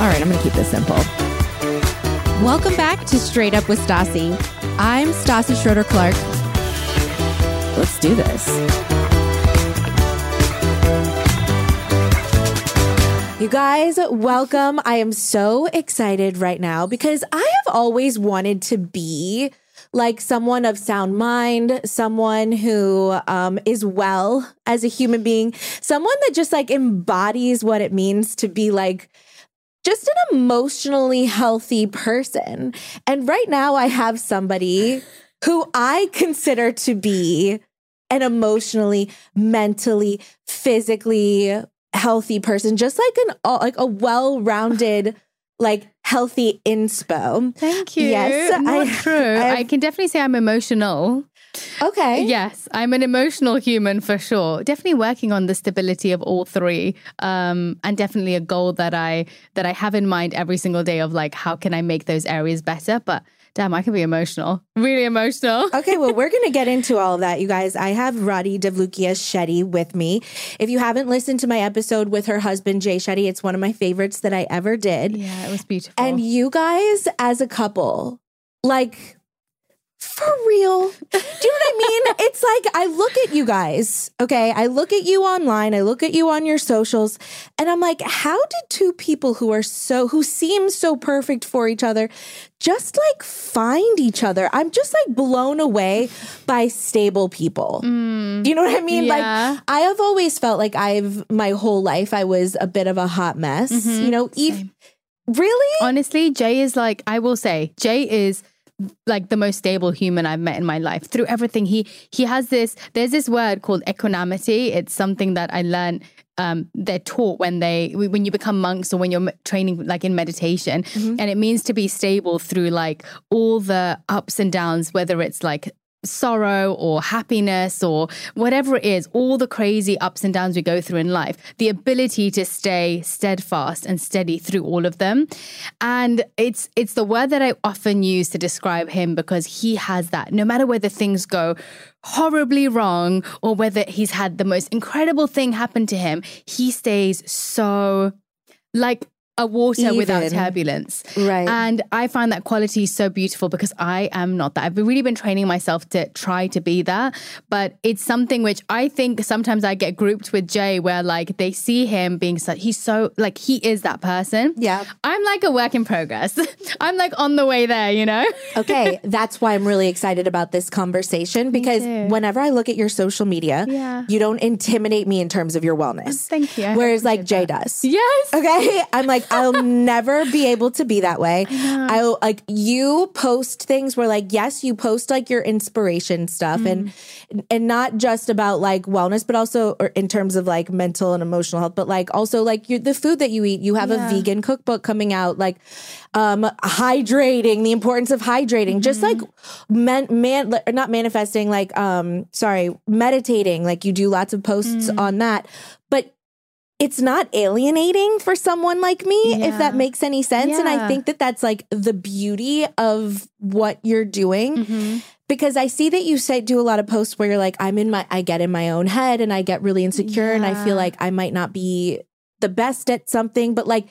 All right, I'm going to keep this simple. Welcome back to Straight Up with Stassi. I'm Stassi Schroeder Clark. Let's do this. You guys, welcome. I am so excited right now because I have always wanted to be like someone of sound mind, someone who um, is well as a human being, someone that just like embodies what it means to be like just an emotionally healthy person. And right now, I have somebody who I consider to be an emotionally, mentally, physically healthy person, just like an like a well-rounded, like healthy inspo. Thank you. Yes, Not I- true. I- I, can definitely say I'm emotional. Okay. Yes, I'm an emotional human for sure. Definitely working on the stability of all three, um, and definitely a goal that I that I have in mind every single day of like how can I make those areas better. But damn, I can be emotional, really emotional. Okay, well, we're going to get into all of that, you guys. I have Radhi Devlukia Shetty with me. If you haven't listened to my episode with her husband, Jay Shetty, it's one of my favorites that I ever did. Yeah, it was beautiful. And you guys, as a couple, like, for real. Do you know what I mean? It's like I look at you guys, okay? I look at you online, I look at you on your socials, and I'm like, how did two people who are so, who seem so perfect for each other, just like find each other? I'm just like blown away by stable people. Do you know what I mean? yeah. Like, I have always felt like I've, my whole life, I was a bit of a hot mess. Mm-hmm. You know, ev- really? Honestly, Jay is like, I will say, Jay is like the most stable human I've met in my life through everything. He he has this, there's this word called equanimity. It's something that I learned um, they're taught when they when you become monks or when you're training like in meditation Mm-hmm. and it means to be stable through like all the ups and downs whether it's like sorrow or happiness or whatever it is, all the crazy ups and downs we go through in life, the ability to stay steadfast and steady through all of them. And it's it's the word that I often use to describe him because he has that. No matter whether things go horribly wrong or whether he's had the most incredible thing happen to him, he stays so like a water without turbulence. Right. And I find that quality so beautiful because I am not that. I've really been training myself to try to be that. But it's something which I think sometimes I get grouped with Jay where like they see him being such, he's so, like he is that person. Yeah. I'm like a work in progress. I'm like on the way there, you know? okay, that's why I'm really excited about this conversation because whenever I look at your social media, Yeah. you don't intimidate me in terms of your wellness. Thank you. I Whereas like Jay does. Yes. Okay. I'm like, I'll never be able to be that way. I'll like you post things where like, yes, you post like your inspiration stuff and Mm. and not just about like wellness, but also or in terms of like mental and emotional health, but like also like you the food that you eat. You have a vegan cookbook coming out, like um hydrating, the importance of hydrating, just like man, man not manifesting, like um sorry, meditating, like you do lots of posts on that. It's not alienating for someone like me, if that makes any sense. And I think that that's like the beauty of what you're doing. Mm-hmm. Because I see that you say do a lot of posts where you're like, I'm in my, I get in my own head and I get really insecure and I feel like I might not be the best at something. But like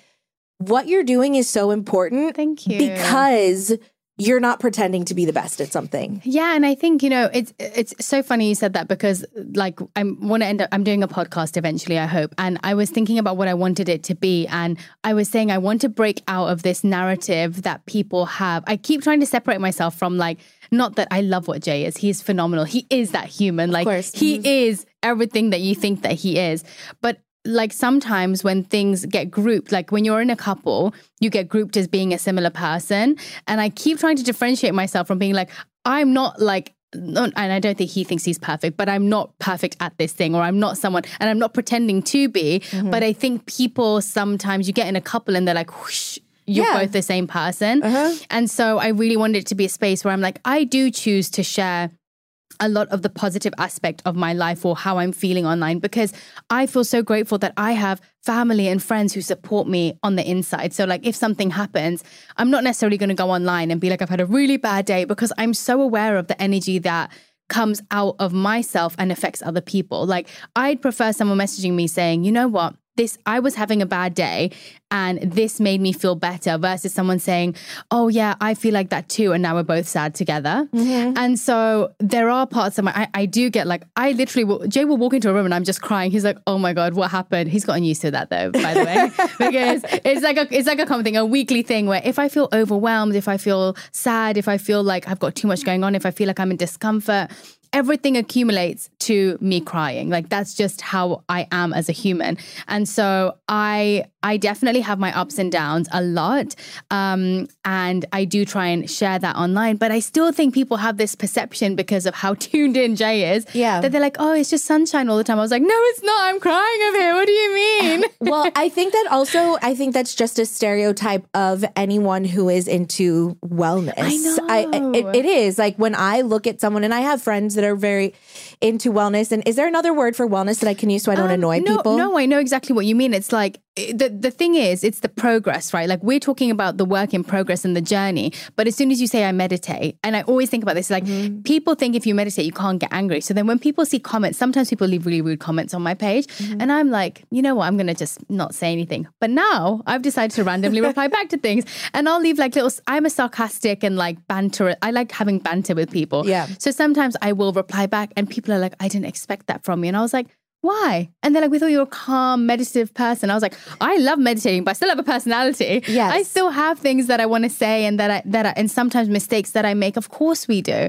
what you're doing is so important Thank you. because you're not pretending to be the best at something. Yeah, and I think you know it's it's so funny you said that because like I want to end up I'm doing a podcast eventually I hope and I was thinking about what I wanted it to be and I was saying I want to break out of this narrative that people have. I keep trying to separate myself from like not that I love what Jay is. He's phenomenal. He is that human. Like course. he Mhm. is everything that you think that he is. But like sometimes when things get grouped, like when you're in a couple, you get grouped as being a similar person. And I keep trying to differentiate myself from being like, I'm not like, and I don't think he thinks he's perfect, but I'm not perfect at this thing, or I'm not someone, and I'm not pretending to be. Mm-hmm. But I think people sometimes you get in a couple and they're like, whoosh, you're Yeah. both the same person. Uh-huh. And so I really wanted it to be a space where I'm like, I do choose to share a lot of the positive aspect of my life or how I'm feeling online because I feel so grateful that I have family and friends who support me on the inside. So, like, if something happens, I'm not necessarily going to go online and be like, I've had a really bad day because I'm so aware of the energy that comes out of myself and affects other people. Like, I'd prefer someone messaging me saying, you know what? This, I was having a bad day and this made me feel better versus someone saying, Oh, yeah, I feel like that too. And now we're both sad together. Mm-hmm. And so there are parts of my, I, I do get like, I literally, will, Jay will walk into a room and I'm just crying. He's like, Oh my God, what happened? He's gotten used to that though, by the way, because it's like a, it's like a common thing, a weekly thing where if I feel overwhelmed, if I feel sad, if I feel like I've got too much going on, if I feel like I'm in discomfort, everything accumulates to me crying. Like that's just how i am as a human. And so i i definitely have my ups and downs a lot um and i do try and share that online but i still think people have this perception because of how tuned in jay is Yeah. that they're like oh it's just sunshine all the time i was like no it's not i'm crying over here what do you mean well, I think that also, I think that's just a stereotype of anyone who is into wellness. I know. it, it is like when I look at someone, and I have friends that are very into wellness. And is there another word for wellness that I can use so I don't Um, annoy no, people? No, I know exactly what you mean. It's like the the thing is, it's the progress, right? Like we're talking about the work in progress and the journey. But as soon as you say I meditate, and I always think about this, like Mm-hmm. people think if you meditate, you can't get angry. So then when people see comments, sometimes people leave really rude comments on my page, Mm-hmm. and I'm like, you know what? I'm gonna just not say anything. But now I've decided to randomly reply back to things, and I'll leave like little. I'm a sarcastic and like banter. I like having banter with people. Yeah. So sometimes I will reply back, and people are like, I didn't expect that from you. And I was like, why? And they're like, we thought you were a calm, meditative person. I was like, I love meditating, but I still have a personality. Yes. I still have things that I want to say and that I, that I, and sometimes mistakes that I make. Of course we do.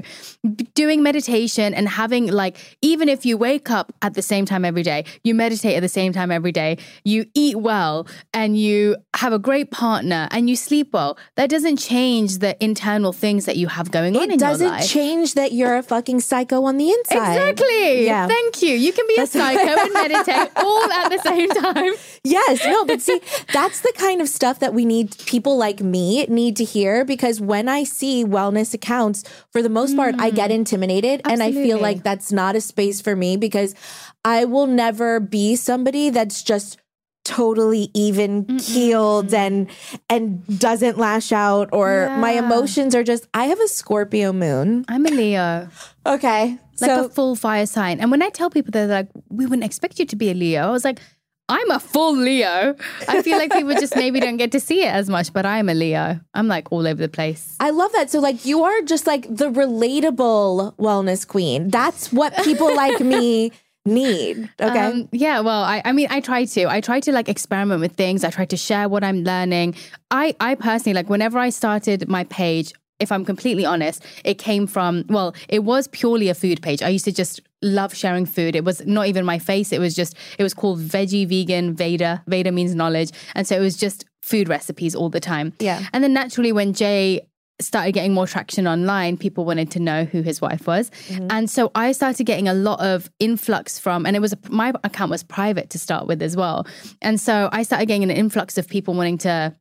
Doing meditation and having like, even if you wake up at the same time every day, you meditate at the same time every day, you eat well and you have a great partner and you sleep well, that doesn't change the internal things that you have going on It in your doesn't change that you're a fucking psycho on the inside. Exactly. Yeah. Thank you. You can be a psycho and meditate all at the same time. Yes, no, but see, that's the kind of stuff that we need people like me need to hear because when I see wellness accounts, for the most part, I get mm. intimidated and I feel like that's not a space for me because I will never be somebody that's just totally even keeled and and doesn't lash out or my emotions are just I have a Scorpio moon. I'm a Leo, Okay. like so a full fire sign. And when I tell people they're like, we wouldn't expect you to be a Leo, I was like, I'm a full Leo. I feel like people just maybe don't get to see it as much, but I'm a Leo. I'm like all over the place. I love that. So, like, you are just like the relatable wellness queen. That's what people like me need. Okay. Um, yeah, well, I, I mean, I try to. I try to like experiment with things. I try to share what I'm learning. I, I personally like whenever I started my page. If I'm completely honest, it came from well, it was purely a food page. I used to just love sharing food. It was not even my face. It was just it was called Veggie Vegan Veda. Veda means knowledge, and so it was just food recipes all the time. Yeah. And then naturally, when Jay started getting more traction online, people wanted to know who his wife was. Mm-hmm. And so I started getting a lot of influx from, and it was my account was private to start with as well. And so I started getting an influx of people wanting to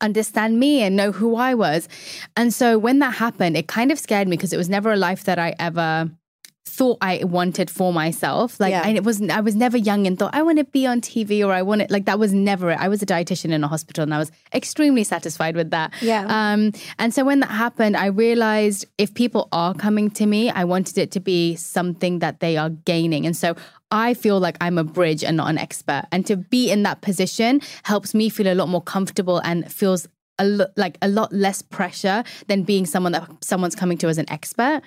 understand me and know who I was. And so when that happened, it kind of scared me because it was never a life that I ever thought I wanted for myself. Like Yeah. I it was I was never young and thought I want to be on TV or I want it like that was never it. I was a dietitian in a hospital and I was extremely satisfied with that. Yeah. Um and so when that happened, I realized if people are coming to me, I wanted it to be something that they are gaining. And so I feel like I'm a bridge and not an expert. And to be in that position helps me feel a lot more comfortable and feels a lo- like a lot less pressure than being someone that someone's coming to as an expert.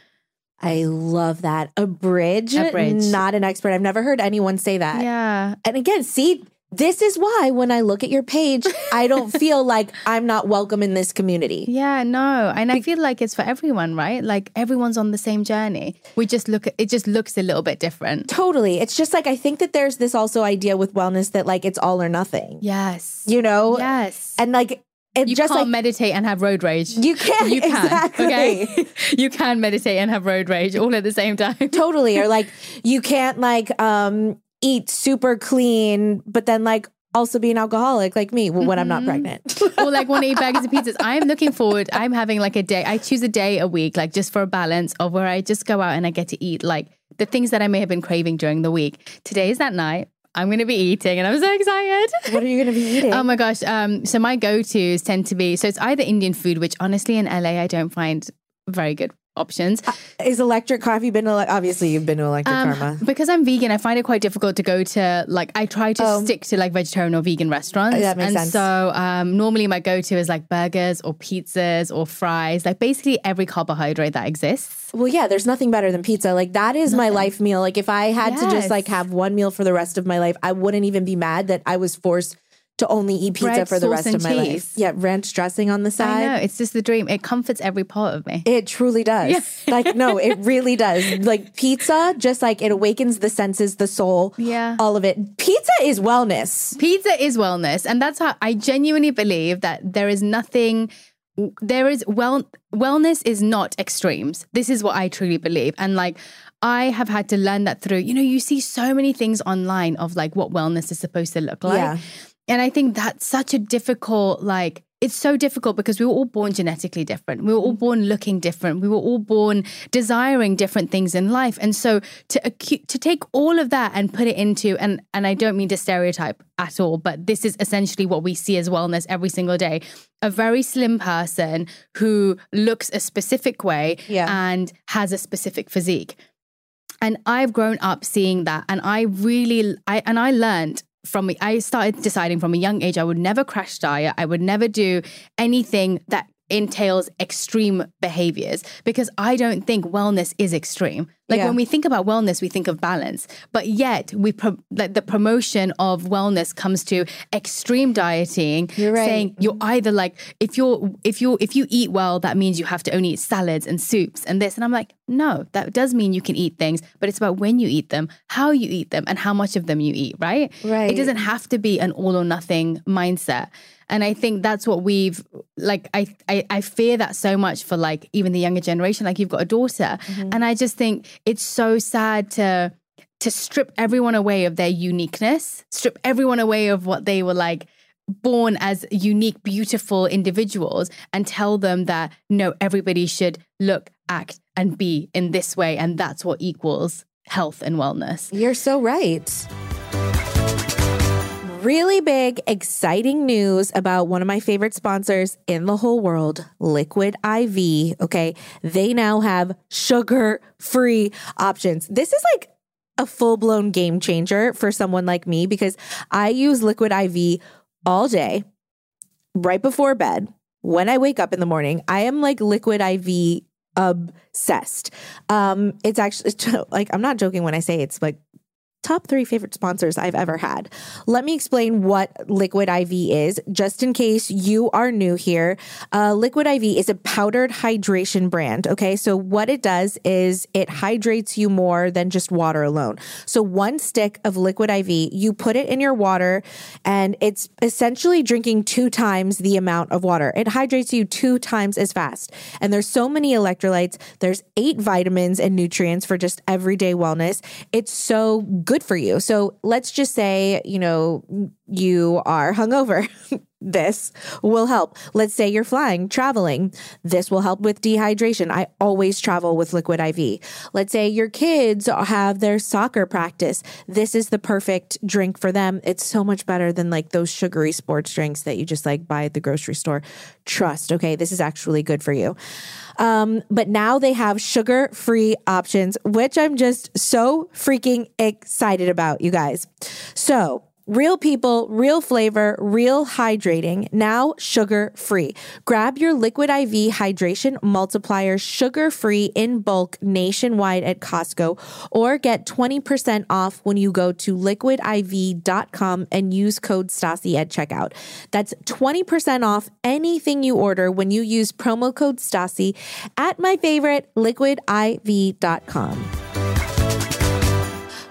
I love that. A bridge, A bridge. not an expert. I've never heard anyone say that. Yeah. And again, see, this is why when I look at your page, I don't feel like I'm not welcome in this community. Yeah, no. And I feel like it's for everyone, right? Like everyone's on the same journey. We just look at it just looks a little bit different. Totally. It's just like I think that there's this also idea with wellness that like it's all or nothing. Yes. You know? Yes. And like you just can't like meditate and have road rage. you can't You can. exactly. Okay. you can meditate and have road rage all at the same time. totally. Or like you can't like um eat super clean, but then like also be an alcoholic like me when I'm not Mm-hmm. pregnant. or like want to eat burgers and pizzas. I'm looking forward. I'm having like a day. I choose a day a week, like just for a balance of where I just go out and I get to eat like the things that I may have been craving during the week. Today is that night. I'm going to be eating, and I'm so excited. what are you gonna be eating? Oh my gosh. Um, so my go-tos tend to be so it's either Indian food, which honestly in LA I don't find very good options. Is electric coffee been ele- obviously you've been to electric Um, karma. because I'm vegan, I find it quite difficult to go to like I try to Oh. stick to like vegetarian or vegan restaurants. That makes and sense. so um, normally my go-to is like burgers or pizzas or fries, like basically every carbohydrate that exists. Well, yeah, there's nothing better than pizza. Like that is my life meal. Like if I had to just like have one meal for the rest of my life, I wouldn't even be mad that I was forced to only eat pizza Bread, for the rest of my life. Yeah, ranch dressing on the side. I know it's just the dream. It comforts every part of me. It truly does. like no, it really does. Like pizza, just like it awakens the senses, the soul, Yeah. all of it. Pizza is wellness. Pizza is wellness, and that's how I genuinely believe that there is nothing. There is well wellness is not extremes. This is what I truly believe, and like I have had to learn that through. You know, you see so many things online of like what wellness is supposed to look like, Yeah. And I think that's such a difficult like. It's so difficult because we were all born genetically different. We were all mm. born looking different. We were all born desiring different things in life. And so to acu- to take all of that and put it into and and I don't mean to stereotype at all, but this is essentially what we see as wellness every single day. A very slim person who looks a specific way Yeah. and has a specific physique. And I've grown up seeing that and I really I and I learned from I started deciding from a young age I would never crash diet. I would never do anything that entails extreme behaviors because I don't think wellness is extreme. Like Yeah. when we think about wellness, we think of balance, but yet we pro- like the promotion of wellness comes to extreme dieting, You're right. saying you're either like if you're if you if you eat well, that means you have to only eat salads and soups and this, and I'm like, no, that does mean you can eat things, but it's about when you eat them, how you eat them, and how much of them you eat. Right? Right. It doesn't have to be an all or nothing mindset. And I think that's what we've like. I, I I fear that so much for like even the younger generation. Like you've got a daughter, mm-hmm. and I just think it's so sad to to strip everyone away of their uniqueness, strip everyone away of what they were like born as unique, beautiful individuals, and tell them that no, everybody should look, act, and be in this way, and that's what equals health and wellness. You're so right. Really big, exciting news about one of my favorite sponsors in the whole world, Liquid IV. Okay. They now have sugar free options. This is like a full blown game changer for someone like me because I use Liquid IV all day, right before bed. When I wake up in the morning, I am like Liquid IV obsessed. Um, it's actually like I'm not joking when I say it's like top three favorite sponsors I've ever had. Let me explain what Liquid IV is, just in case you are new here. Uh, Liquid IV is a powdered hydration brand. Okay, so what it does is it hydrates you more than just water alone. So one stick of Liquid IV, you put it in your water, and it's essentially drinking two times the amount of water. It hydrates you two times as fast. And there's so many electrolytes. There's eight vitamins and nutrients for just everyday wellness. It's so good for you. So let's just say, you know, you are hungover. this will help. Let's say you're flying, traveling. This will help with dehydration. I always travel with liquid IV. Let's say your kids have their soccer practice. This is the perfect drink for them. It's so much better than like those sugary sports drinks that you just like buy at the grocery store. Trust, okay? This is actually good for you. Um, but now they have sugar free options, which I'm just so freaking excited about, you guys. So, Real people, real flavor, real hydrating, now sugar free. Grab your Liquid IV hydration multiplier sugar free in bulk nationwide at Costco or get 20% off when you go to liquidiv.com and use code STASSI at checkout. That's 20% off anything you order when you use promo code STASSI at my favorite liquidiv.com.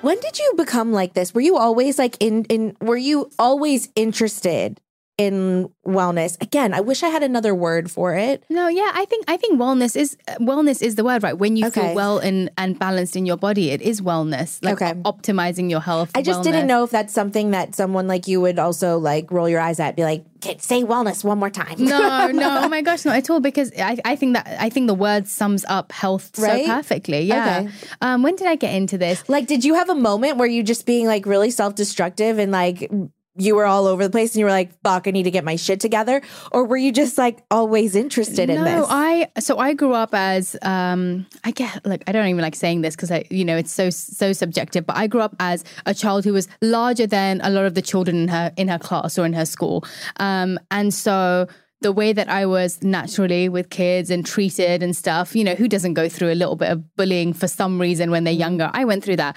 When did you become like this? Were you always like in in were you always interested in wellness? Again, I wish I had another word for it. No, yeah, I think I think wellness is wellness is the word, right? When you Okay. feel well and and balanced in your body, it is wellness. Like Okay. optimizing your health. I just wellness. didn't know if that's something that someone like you would also like roll your eyes at, be like, say wellness one more time. no, no, oh my gosh, not at all. Because I, I think that I think the word sums up health Right? so perfectly. Yeah. Okay. Um, when did I get into this? Like, did you have a moment where you just being like really self destructive and like you were all over the place and you were like, fuck, I need to get my shit together? Or were you just like always interested in no, this? I so I grew up as um I get like I don't even like saying this because I you know it's so so subjective, but I grew up as a child who was larger than a lot of the children in her in her class or in her school, um and so. The way that I was naturally with kids and treated and stuff, you know, who doesn't go through a little bit of bullying for some reason when they're younger? I went through that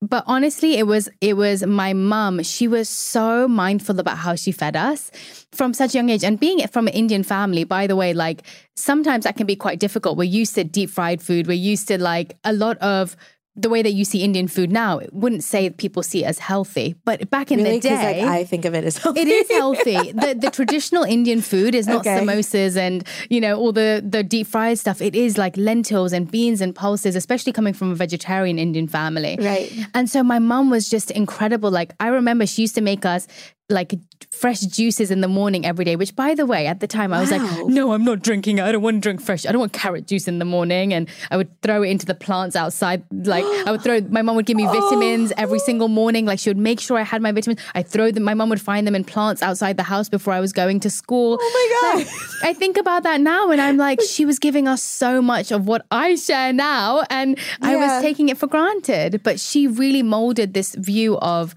but honestly it was it was my mum. She was so mindful about how she fed us from such a young age. And being from an indian family by the way like sometimes that can be quite difficult. We're used to deep fried food. We're used to like a lot of the way that you see indian food now it wouldn't say people see it as healthy but back in really? the day like, I think of it as healthy. it is healthy. the the traditional Indian food is not Okay. samosas and you know all the the deep fried stuff. It is like lentils and beans and pulses, especially coming from a vegetarian Indian family. Right. And so my mom was just incredible. Like I remember she used to make us like fresh juices in the morning every day. Which, by the way, at the time I was Wow. like, no, I'm not drinking. I don't want to drink fresh. I don't want carrot juice in the morning. And I would throw it into the plants outside. Like I would throw. My mom would give me vitamins every single morning. Like she would make sure I had my vitamins. I throw them. My mom would find them in plants outside the house before I was going to school. Oh my God. Like, I think about that now, and I'm like, she was giving us so much of what I share now, and I was taking it for granted. But she really molded this view of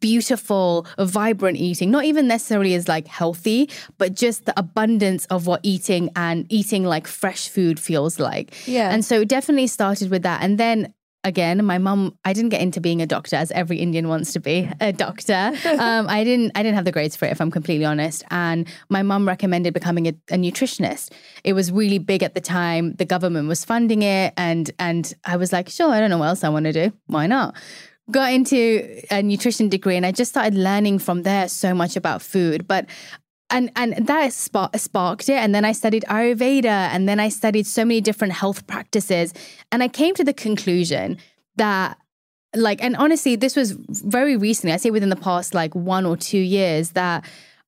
beautiful, vibrant eating, not even necessarily as like healthy, but just the abundance of what eating and eating like fresh food feels like. Yeah. And so it definitely started with that. And then again, my mum, I didn't get into being a doctor as every Indian wants to be a doctor. Um, I didn't, I didn't have the grades for it, if I'm completely honest. And my mum recommended becoming a, a nutritionist. It was really big at the time. The government was funding it. And, and I was like, sure, I don't know what else I want to do. Why not? Got into a nutrition degree and I just started learning from there so much about food. But and and that spark, sparked it. And then I studied Ayurveda, and then I studied so many different health practices, and I came to the conclusion that. Like, and honestly, this was very recently, I say within the past like one or two years, that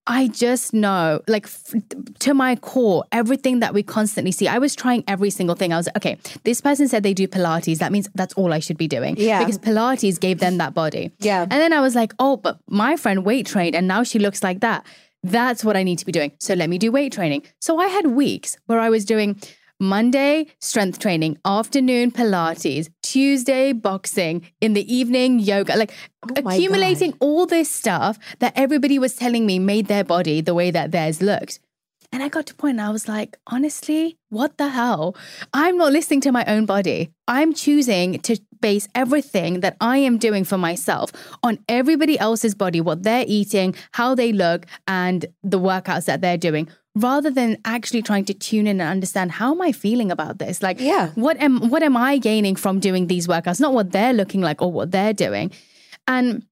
I just know, like, f- to my core, everything that we constantly see. I was trying every single thing. I was like, okay, this person said they do Pilates. That means that's all I should be doing. Yeah. Because Pilates gave them that body. Yeah. And then I was like, oh, but my friend weight trained and now she looks like that. That's what I need to be doing. So let me do weight training. So I had weeks where I was doing Monday, strength training, afternoon, Pilates, Tuesday, boxing, in the evening, yoga, like Oh accumulating all this stuff that everybody was telling me made their body the way that theirs looked. And I got to a point and I was like, honestly, what the hell? I'm not listening to my own body. I'm choosing to base everything that I am doing for myself on everybody else's body, what they're eating, how they look, and the workouts that they're doing, rather than actually trying to tune in and understand how am I feeling about this? Like, Yeah. what am what am I gaining from doing these workouts? Not what they're looking like or what they're doing. And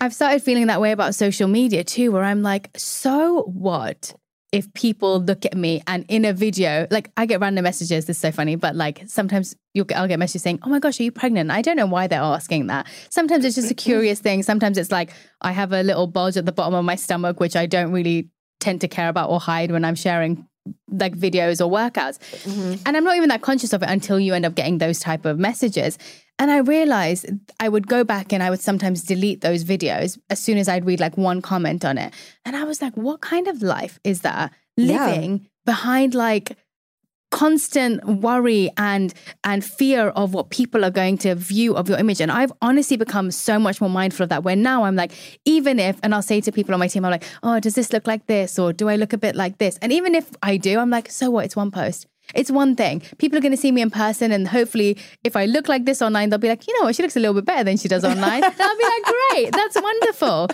I've started feeling that way about social media too, where I'm like, so what if people look at me and in a video, like I get random messages, this is so funny, but like sometimes you'll get, I'll get messages saying, oh my gosh, are you pregnant? I don't know why they're asking that. Sometimes it's just a curious thing. Sometimes it's like, I have a little bulge at the bottom of my stomach, which I don't really tend to care about or hide when I'm sharing like videos or workouts. Mm-hmm. And I'm not even that conscious of it until you end up getting those type of messages. And I realized I would go back and I would sometimes delete those videos as soon as I'd read like one comment on it. And I was like, what kind of life is that Yeah. living behind like constant worry and and fear of what people are going to view of your image. And i've honestly become so much more mindful of that where now i'm like even if and i'll say to people on my team i'm like oh does this look like this? Or do i look a bit like this? And even if i do i'm like so what? It's one post. It's one thing. People are going to see me in person, and hopefully, if I look like this online, they'll be like, you know what, she looks a little bit better than she does online. I'll be like, great, that's wonderful.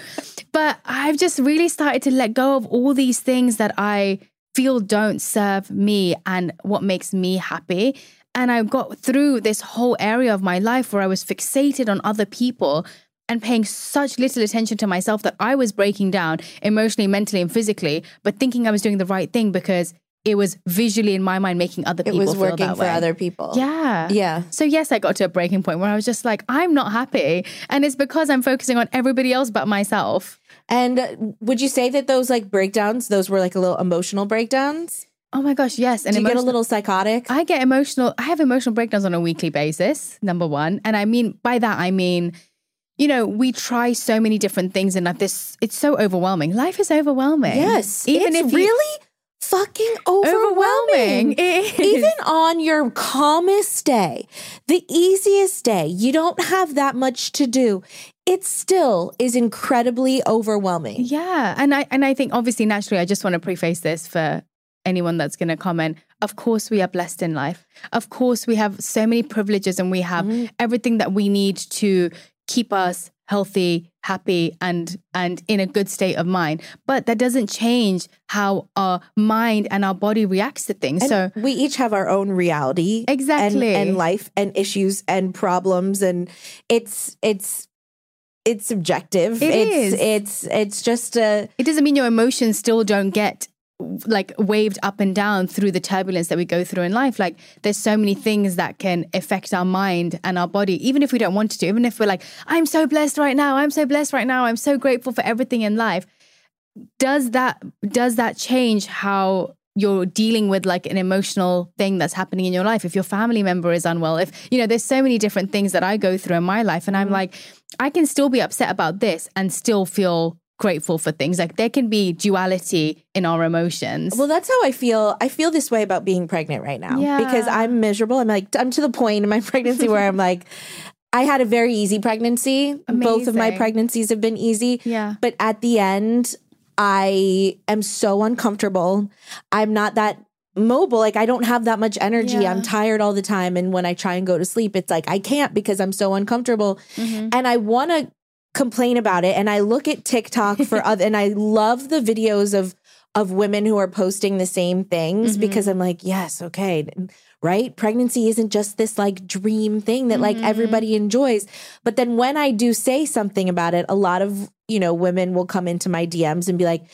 But I've just really started to let go of all these things that I feel don't serve me and what makes me happy. And I got through this whole area of my life where I was fixated on other people and paying such little attention to myself that I was breaking down emotionally, mentally, and physically, but thinking I was doing the right thing because it was visually in my mind making other people. It was working for way. other people. Yeah. Yeah. So yes, I got to a breaking point where I was just like, I'm not happy. And it's because I'm focusing on everybody else but myself. And would you say that those like breakdowns, those were like a little emotional breakdowns? Oh my gosh, yes. And Do you get a little psychotic? I get emotional. I have emotional breakdowns on a weekly basis, number one. And I mean, by that, I mean, you know, we try so many different things and like this, it's so overwhelming. Life is overwhelming. yes. Even it's if you- really fucking overwhelming. overwhelming. Even on your calmest day, the easiest day, you don't have that much to do. It still is incredibly overwhelming. Yeah, and I and I think obviously naturally I just want to preface this for anyone that's going to comment. Of course we are blessed in life. Of course we have so many privileges and we have Mm-hmm. everything that we need to keep us healthy, happy and and in a good state of mind. But that doesn't change how our mind and our body reacts to things. And so we each have our own reality. Exactly. And, and life and issues and problems. And it's it's it's subjective. It it's is. it's it's just a it doesn't mean your emotions still don't get like waved up and down through the turbulence that we go through in life like there's so many things that can affect our mind and our body even if we don't want to even if we're like i'm so blessed right now i'm so blessed right now i'm so grateful for everything in life does that does that change how you're dealing with like an emotional thing that's happening in your life if your family member is unwell if you know there's so many different things that i go through in my life and i'm mm-hmm. like i can still be upset about this and still feel grateful for things like there can be duality in our emotions Well, that's how I feel. I feel this way about being pregnant right now Yeah. because I'm miserable. I'm like, I'm to the point in my pregnancy where I'm like, I had a very easy pregnancy. Both of my pregnancies have been easy. Yeah. But at the end, I am so uncomfortable. I'm not that mobile. Like, I don't have that much energy. Yeah. I'm tired all the time. And when I try and go to sleep, it's like, I can't because I'm so uncomfortable. Mm-hmm. And I want to complain about it. And I look at TikTok for other, and I love the videos of, of women who are posting the same things Mm-hmm. because I'm like, yes, okay, right? Pregnancy isn't just this like dream thing that like Mm-hmm. everybody enjoys. But then when I do say something about it, a lot of, you know, women will come into my DMs and be like,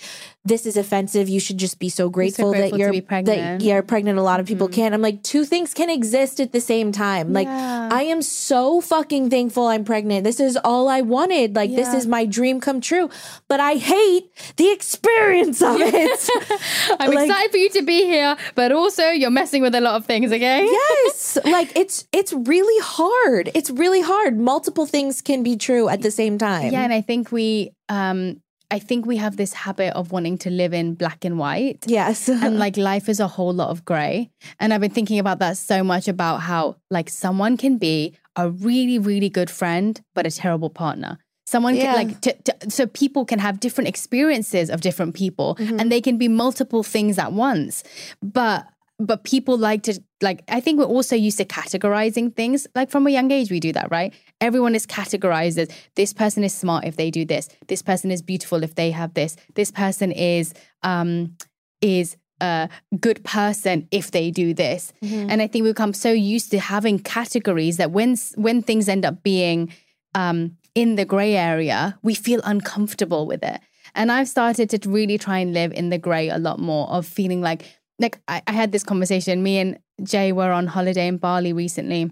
this is offensive. You should just be so grateful, grateful that you're that. Mm-hmm. you're pregnant. A lot of people can't. I'm like, two things can exist at the same time. Like, Yeah. I am so fucking thankful I'm pregnant. This is all I wanted. Like, this is my dream come true. But I hate the experience of it. i'm like- excited for you to be here but also you're messing with a lot of things okay yes like it's it's really hard it's really hard multiple things can be true at the same time Yeah, and I think we um I think we have this habit of wanting to live in black and white. yes And like life is a whole lot of gray. And I've been thinking about that so much about how like someone can be a really, really good friend, but a terrible partner. Someone Yeah. can like, t- t- so people can have different experiences of different people Mm-hmm. and they can be multiple things at once. But but people like to like i think we're also used to categorizing things. Like from a young age we do that right? Everyone is categorized as this person is smart if they do this. This person is beautiful if they have this. This person is um is a good person if they do this. And i think we become so used to having categories that when when things end up being um in the gray area we feel uncomfortable with it. And i've started to really try and live in the gray a lot more of feeling like like I, I had this conversation. Me and Jay were on holiday in Bali recently,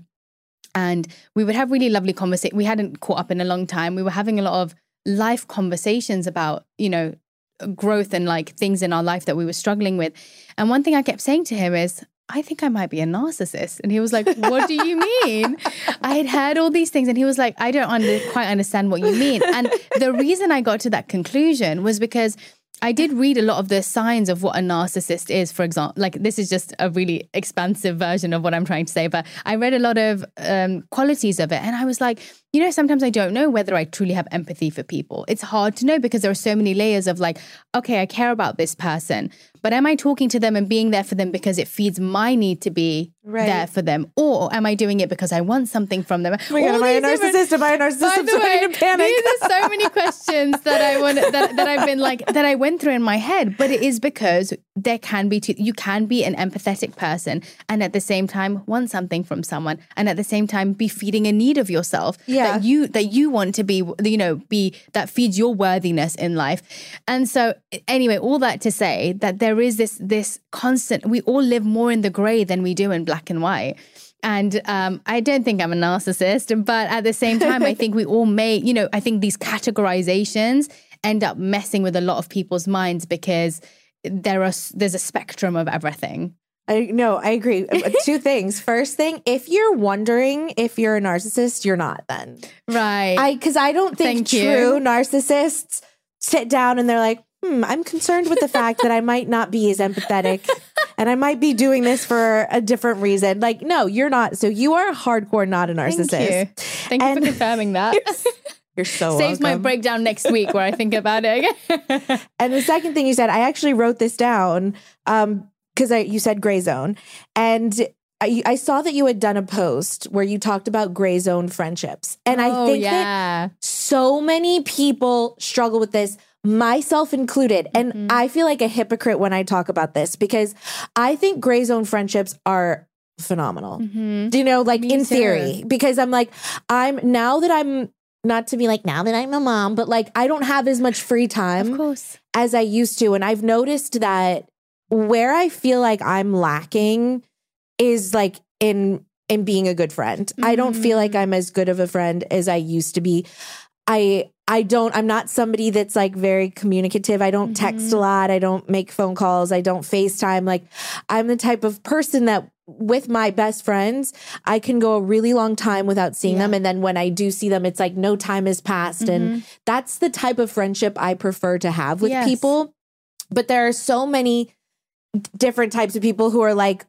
and we would have really lovely conversation. We hadn't caught up in a long time. We were having a lot of life conversations about, you know, growth and like things in our life that we were struggling with. And one thing I kept saying to him is, I think I might be a narcissist. And he was like, What do you mean? I had heard all these things. And he was like, I don't under, quite understand what you mean. And the reason I got to that conclusion was because I did read a lot of the signs of what a narcissist is, for example. Like, this is just a really expansive version of what I'm trying to say, but I read a lot of um, qualities of it. And I was like, you know, sometimes I don't know whether I truly have empathy for people. It's hard to know because there are so many layers of like, okay, I care about this person, but am I talking to them and being there for them because it feeds my need to be Right. there for them? Or am I doing it because I want something from them? Oh my God, am I a narcissist? Am I a narcissist? by the way, to panic. these are so many questions that I want that, that I've been like that I went through in my head. But it is because there can be two, you can be an empathetic person and at the same time want something from someone, and at the same time be feeding a need of yourself Yeah. that you that you want to be you know be that feeds your worthiness in life. And so anyway, all that to say that there is this this constant. We all live more in the grey than we do in black and white. And um, I don't think I'm a narcissist, but at the same time, I think we all may, you know, I think these categorizations end up messing with a lot of people's minds because there are there's a spectrum of everything. I no, I agree. Uh, Two things. First thing, if you're wondering if you're a narcissist, you're not then. Right. I because I don't think Thank you. true narcissists sit down and they're like, hmm, I'm concerned with the fact that I might not be as empathetic and I might be doing this for a different reason. Like, no, you're not. So you are hardcore not a narcissist. Thank you. Thank you for confirming that. You're so Saves my breakdown next week where I think about it again. And the second thing you said, I actually wrote this down um because I you said gray zone, and I, I saw that you had done a post where you talked about gray zone friendships, and I oh, think that so many people struggle with this myself included and Mm-hmm. i feel like a hypocrite when i talk about this because i think gray zone friendships are phenomenal Mhm. you know like Me in too. theory because i'm like i'm now that i'm not to be like now that i'm a mom but like i don't have as much free time Of course. as I used to. And I've noticed that where I feel like I'm lacking is like in in being a good friend. I don't feel like I'm as good of a friend as I used to be. I I don't I'm not somebody that's like very communicative. I don't text a mm-hmm. lot. I don't make phone calls. I don't FaceTime. Like I'm the type of person that with my best friends, I can go a really long time without seeing them. And then when I do see them, it's like no time has passed. And mm-hmm. that's the type of friendship I prefer to have with Yes. people. But there are so many different types of people who are like,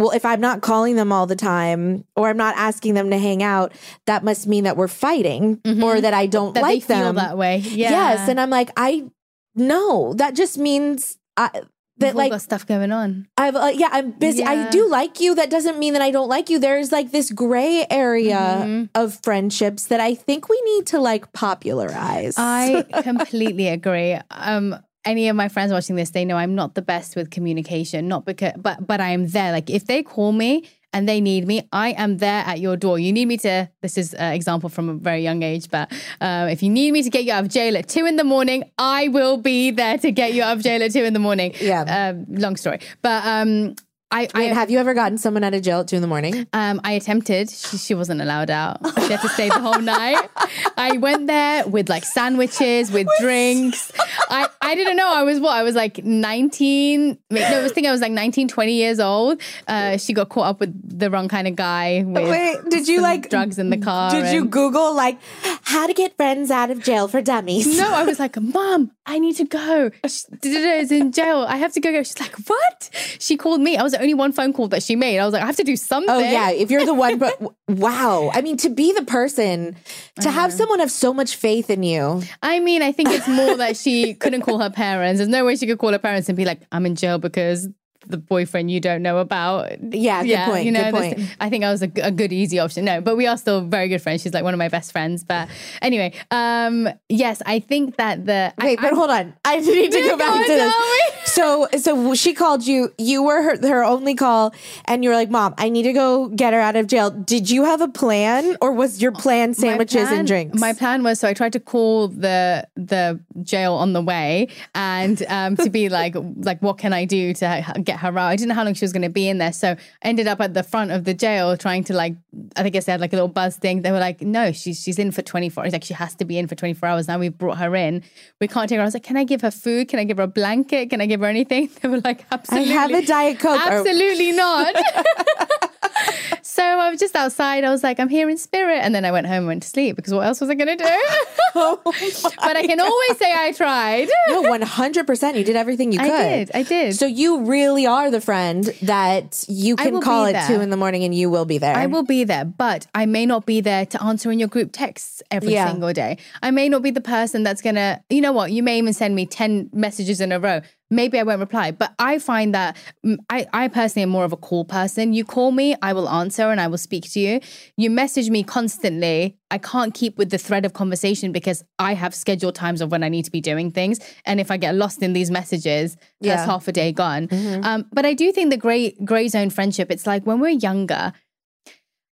well, if I'm not calling them all the time or I'm not asking them to hang out, that must mean that we're fighting or that I don't That like they feel them. that way. Yeah. Yes. And I'm like, I no, that just means I, that like stuff going on. I've uh, yeah, I'm busy. I do like you. That doesn't mean that I don't like you. There's like this gray area Mm-hmm. of friendships that I think we need to like popularize. I completely agree. Um, any of my friends watching this, they know I'm not the best with communication. Not because, but but I am there. Like if they call me and they need me, I am there at your door. You need me to. This is an example from a very young age, but um, if you need me to get you out of jail at two in the morning, I will be there to get you out of jail at two in the morning. Yeah. Um, long story, but um, I, I Wait, have you ever gotten someone out of jail at two in the morning? um, I attempted. She, she wasn't allowed out. She had to stay the whole night. I went there with like sandwiches, with drinks. I, I didn't know. I was what? I was like 19. No, I was thinking I was like 19, 20 years old. Uh, she got caught up with the wrong kind of guy with Wait, did you like drugs in the car? Did you Google like how to get friends out of jail for dummies? No, I was like, Mom, I need to go. She is in jail. I have to go. She's like, What? She called me. I was the only one phone call that she made. I was like, I have to do something. Oh yeah, if you're the one, but wow. I mean, to be the person, to have someone have so much faith in you. I mean, I think it's more that she couldn't call her parents. There's no way she could call her parents and be like, I'm in jail because the boyfriend you don't know about. Yeah, good point, You know, good this- point. I think I was a, a good, easy option. No, but we are still very good friends. She's like one of my best friends. But anyway, um, yes, I think that the. I- Wait, but I'm- hold on. I need to go back to this. So, so she called you. You were her, her only call, and you were like, "Mom, I need to go get her out of jail." Did you have a plan, or was your plan sandwiches plan- and drinks? My plan was so I tried to call the the jail on the way and um, to be like like what can I do to h- get her out? I didn't know how long she was going to be in there, so I ended up at the front of the jail trying to like I think I said like a little buzz thing. They were like, no, she's she's in for twenty four. It's like she has to be in for twenty four hours. Now we've brought her in. We can't take her. I was like, can I give her food? Can I give her a blanket? Can I give her anything? They were like, absolutely. have a Diet Coke. Or- Absolutely not. so I was just outside. I was like, I'm here in spirit. And then I went home and went to sleep because what else was I going to do? Oh but I can always say I tried. no, one hundred percent. You did everything you could. I did. I did. So you really are the friend that you can call at two in the morning and you will be there. I will be there, but I may not be there to answer in your group texts every Yeah. single day. I may not be the person that's gonna, you know what, you may even send me 10 messages in a row. Maybe I won't reply, but I find that mm, I, I personally am more of a call person. You call me, I will answer and I will speak to you. You message me constantly. I can't keep with the thread of conversation because I have scheduled times of when I need to be doing things. And if I get lost in these messages, Yeah. that's half a day gone. Mhm. Um, but I do think the gray gray zone friendship, it's like when we're younger,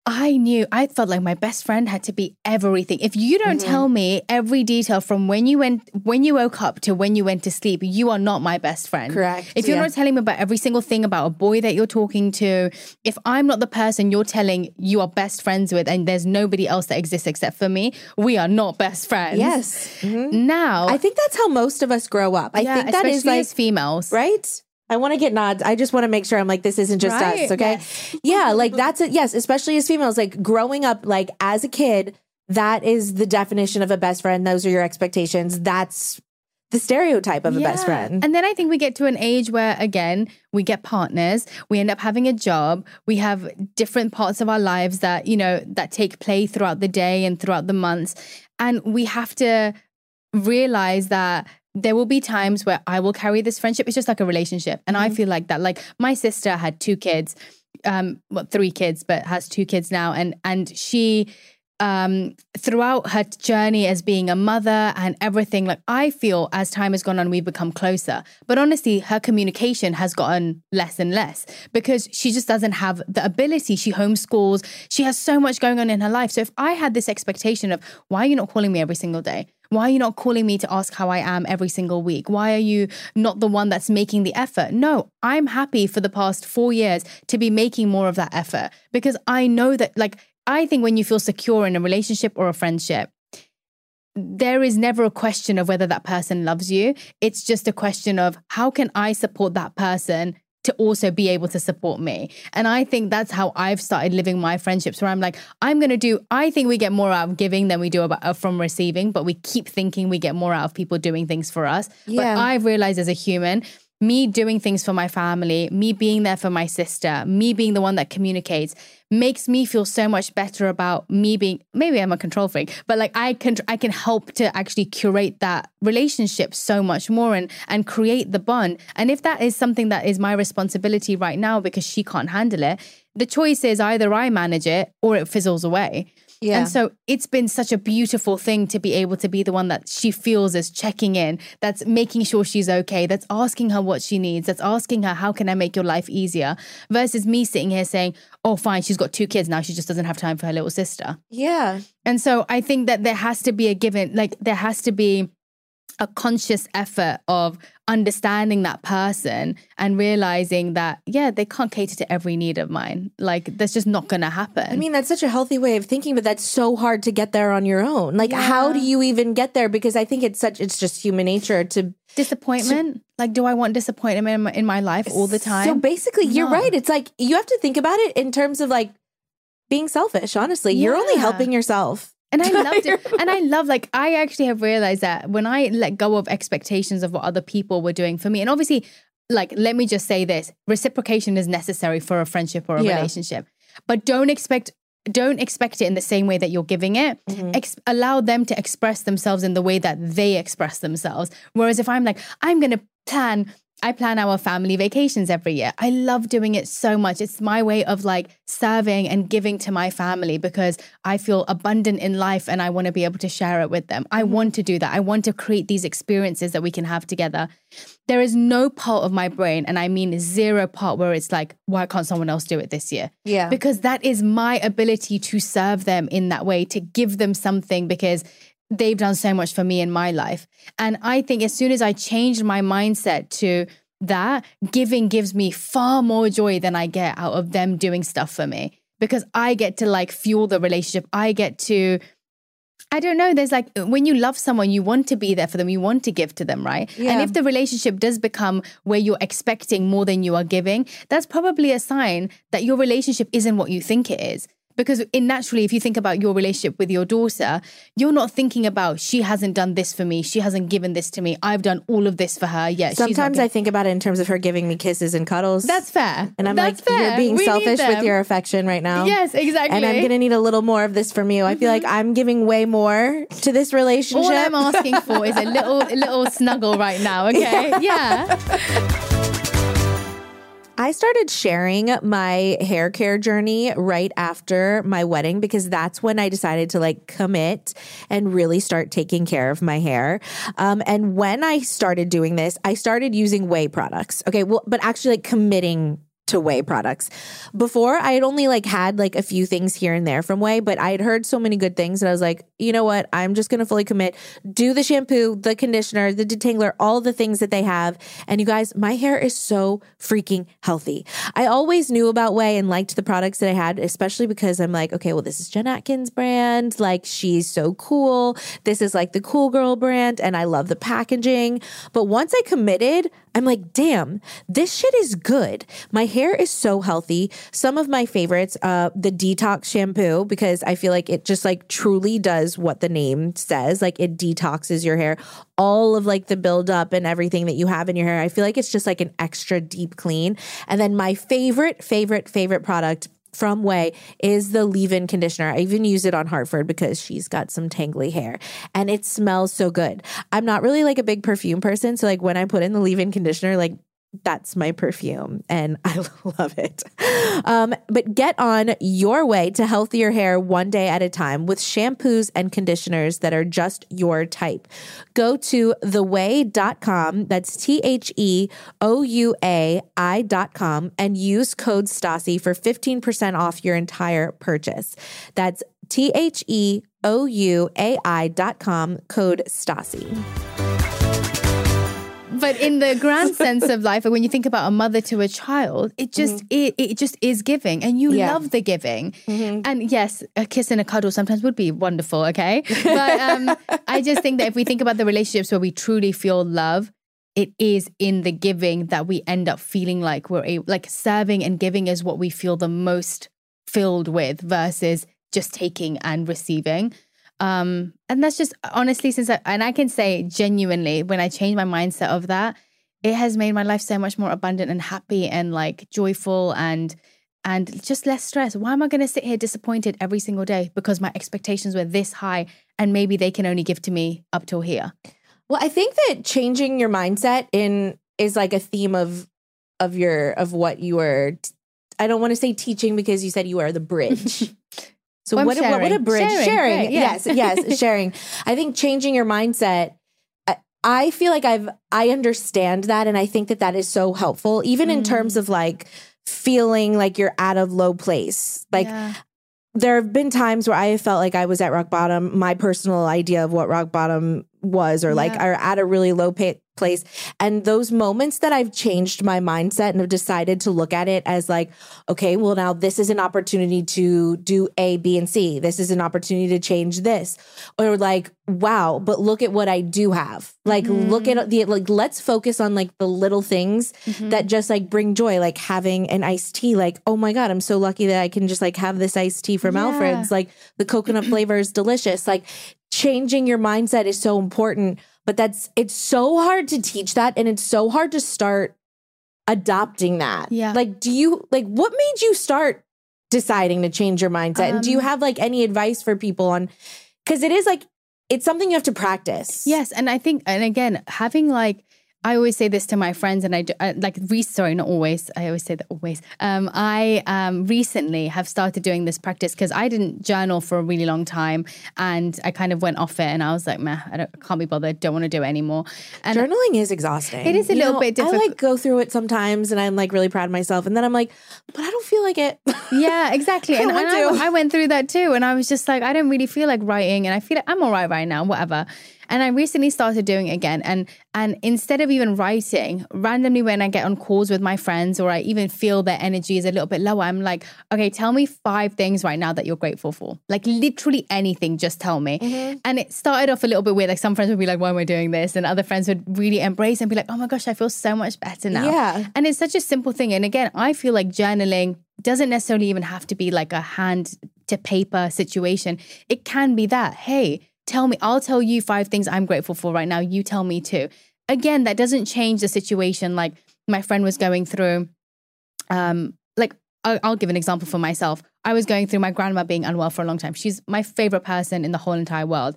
I knew I felt like my best friend had to be everything. If you don't Mm-hmm. tell me every detail from when you went when you woke up to when you went to sleep, you are not my best friend. Correct, If you're yeah. not telling me about every single thing about a boy that you're talking to, if I'm not the person you're telling you are best friends with and there's nobody else that exists except for me, we are not best friends. yes. Mhm. Now I think that's how most of us grow up. I yeah, think that is especially like as females. right? I want to get nods. I just want to make sure I'm like, this isn't just Right, us. Okay. Yeah. Like that's it. Yes. Especially as females, like growing up, like as a kid, that is the definition of a best friend. Those are your expectations. That's the stereotype of a best friend. And then I think we get to an age where, again, we get partners, we end up having a job, we have different parts of our lives that, you know, that take play throughout the day and throughout the months. And we have to realize that there will be times where I will carry this friendship. It's just like a relationship. And I feel like that. Like my sister had two kids, um, well, three kids, but has two kids now. And and she um throughout her journey as being a mother and everything like i feel as time has gone on we've become closer but honestly her communication has gotten less and less because she just doesn't have the ability she homeschools she has so much going on in her life so if i had this expectation of why are you not calling me every single day why are you not calling me to ask how I am every single week? Why are you not the one that's making the effort? No, I'm happy for the past four years to be making more of that effort because I know that, like, I think when you feel secure in a relationship or a friendship, there is never a question of whether that person loves you. It's just a question of how can I support that person to also be able to support me. And I think that's how I've started living my friendships where I'm like, I'm going to do, I think we get more out of giving than we do about, uh, from receiving, but we keep thinking we get more out of people doing things for us. Yeah. But I've realized as a human, me doing things for my family, me being there for my sister, me being the one that communicates makes me feel so much better about me being maybe I'm a control freak, but like I can I can help to actually curate that relationship so much more and and create the bond. And if that is something that is my responsibility right now because she can't handle it, the choice is either I manage it or it fizzles away. Yeah. And so it's been such a beautiful thing to be able to be the one that she feels is checking in, that's making sure she's okay, that's asking her what she needs, that's asking her, how can I make your life easier? Versus me sitting here saying, oh, fine, she's got two kids now. She just doesn't have time for her little sister. yeah. And so I think that there has to be a given, like, there has to be a conscious effort of understanding that person and realizing that, yeah, they can't cater to every need of mine. Like, that's just not going to happen. I mean, that's such a healthy way of thinking, but that's so hard to get there on your own. Like, how do you even get there? Because I think it's such, it's just human nature to. disappointment. like, do I want disappointment in my, in my life all the time? So basically, you're No. right. It's like you have to think about it in terms of like being selfish, honestly. You're only helping yourself. And I loved it. And I love, like, I actually have realized that when I let go of expectations of what other people were doing for me, and obviously, like, let me just say this reciprocation is necessary for a friendship or a Yeah. relationship, but don't expect. Don't expect it in the same way that you're giving it. Mm-hmm. Ex- allow them to express themselves in the way that they express themselves. Whereas if I'm like, I'm going to plan, I plan our family vacations every year. I love doing it so much. It's my way of like serving and giving to my family because I feel abundant in life and I want to be able to share it with them. I mm-hmm. want to do that. I want to create these experiences that we can have together. There is no part of my brain, and I mean zero part, where it's like, why can't someone else do it this year? Yeah. Because that is my ability to serve them in that way, to give them something because they've done so much for me in my life. And I think as soon as I changed my mindset to that, giving gives me far more joy than I get out of them doing stuff for me because I get to like fuel the relationship. I get to I don't know. There's like when you love someone, you want to be there for them, you want to give to them, right? Yeah. And if the relationship does become where you're expecting more than you are giving, that's probably a sign that your relationship isn't what you think it is. Because in naturally, if you think about your relationship with your daughter, you're not thinking about she hasn't done this for me, she hasn't given this to me, I've done all of this for her. Yeah, Sometimes I think about it in terms of her giving me kisses and cuddles. that's fair, and I'm That's like, you're being We selfish with your affection right now. Yes, exactly. And I'm gonna need a little more of this from you. I feel mm-hmm. like I'm giving way more to this relationship. All I'm asking for is a little a little snuggle right now, okay? yeah. I started sharing my hair care journey right after my wedding because that's when I decided to like commit and really start taking care of my hair. Um, and when I started doing this, I started using OUAI products. Okay, well, but actually like committing to OUAI products. Before I had only like had like a few things here and there from OUAI, but I had heard so many good things that I was like, you know what? I'm just going to fully commit, do the shampoo, the conditioner, the detangler, all the things that they have. And you guys, my hair is so freaking healthy. I always knew about OUAI and liked the products that I had, especially because I'm like, okay, well, this is Jen Atkin's brand. Like she's so cool. This is like the cool girl brand and I love the packaging. But once I committed, I'm like, damn, this shit is good. My hair is so healthy. Some of my favorites, uh, the detox shampoo, because I feel like it just like truly does what the name says. Like it detoxes your hair. All of like the buildup and everything that you have in your hair. I feel like it's just like an extra deep clean. And then my favorite, favorite, favorite product from OUAI is the leave-in conditioner. I even use it on Hartford because she's got some tangly hair and it smells so good. I'm not really like a big perfume person, so like when I put in the leave-in conditioner, like that's my perfume and I love it. Um, but get on your way to healthier hair one day at a time with shampoos and conditioners that are just your type. Go to theouai.com, that's T H E O U A I.com, and use code STASSI for 15% off your entire purchase. That's T H E O U A I.com, code STASSI. But in the grand sense of life, when you think about a mother to a child, it just it, it just is giving, and you Mm-hmm. Yeah. Mm-hmm. love the giving. And yes, a kiss and a cuddle sometimes would be wonderful. Okay, but um, I just think that if we think about the relationships where we truly feel love, it is in the giving that we end up feeling like we're able, like serving and giving is what we feel the most filled with versus just taking and receiving. Um, and that's just honestly, since I, and I can say genuinely, when I changed my mindset of that, it has made my life so much more abundant and happy and like joyful and and just less stress. Why am I going to sit here disappointed every single day because my expectations were this high and maybe they can only give to me up till here? Well, I think that changing your mindset in is like a theme of of your of what you are. I don't want to say teaching because you said you are the bridge. So Well, what, a- what, a bridge Sharing, sharing, right, yeah. yes yes sharing. I think changing your mindset. I, I feel like I've I understand that, and I think that that is so helpful, even in Mm. terms of like feeling like you're at a low place. Like Yeah. there have been times where I have felt like I was at rock bottom. My personal idea of what rock bottom was, or like, Yeah. are at a really low pa- place. And those moments that I've changed my mindset and have decided to look at it as like, okay, well, now this is an opportunity to do A, B, and C. This is an opportunity to change this. Or like, wow, but look at what I do have. Like, look mm-hmm. at the, like, let's focus on like the little things mm-hmm. that just like bring joy, like having an iced tea. Like, oh my God, I'm so lucky that I can just like have this iced tea from Yeah. Alfred's. Like, the coconut flavor is delicious. Like, changing your mindset is so important, but that's it's so hard to teach that and it's so hard to start adopting that. Yeah. Like, do you like what made you start deciding to change your mindset? and do you Um, have like any advice for people on because it is like it's something you have to practice. Yes, and I think, and again, having like, I always say this to my friends, and I do, uh, like, re- sorry, not always. I always say that always. Um, I um, recently have started doing this practice because I didn't journal for a really long time, and I kind of went off it, and I was like, meh, I don't, can't be bothered, don't want to do it anymore. And Journaling is exhausting. It is a You little know, bit I like go through it sometimes and I'm like really proud of myself. And then I'm like, but I don't feel like it. yeah, exactly. I and and I. I went through that too. And I was just like, I don't really feel like writing. And I feel like I'm all right right now, whatever. And I recently started doing it again. And and instead of even writing, randomly when I get on calls with my friends or I even feel their energy is a little bit lower, I'm like, okay, tell me five things right now that you're grateful for. Like literally anything, just tell me. Mm-hmm. And it started off a little bit weird. Like some friends would be like, why am I doing this? And other friends would really embrace and be like, oh my gosh, I feel so much better now. Yeah. And it's such a simple thing. And again, I feel like journaling doesn't necessarily even have to be like a hand to paper situation. It can be that, hey, tell me, I'll tell you five things I'm grateful for right now. You tell me too. Again, that doesn't change the situation. Like my friend was going through, um, like I'll, I'll give an example for myself. I was going through my grandma being unwell for a long time. She's my favorite person in the whole entire world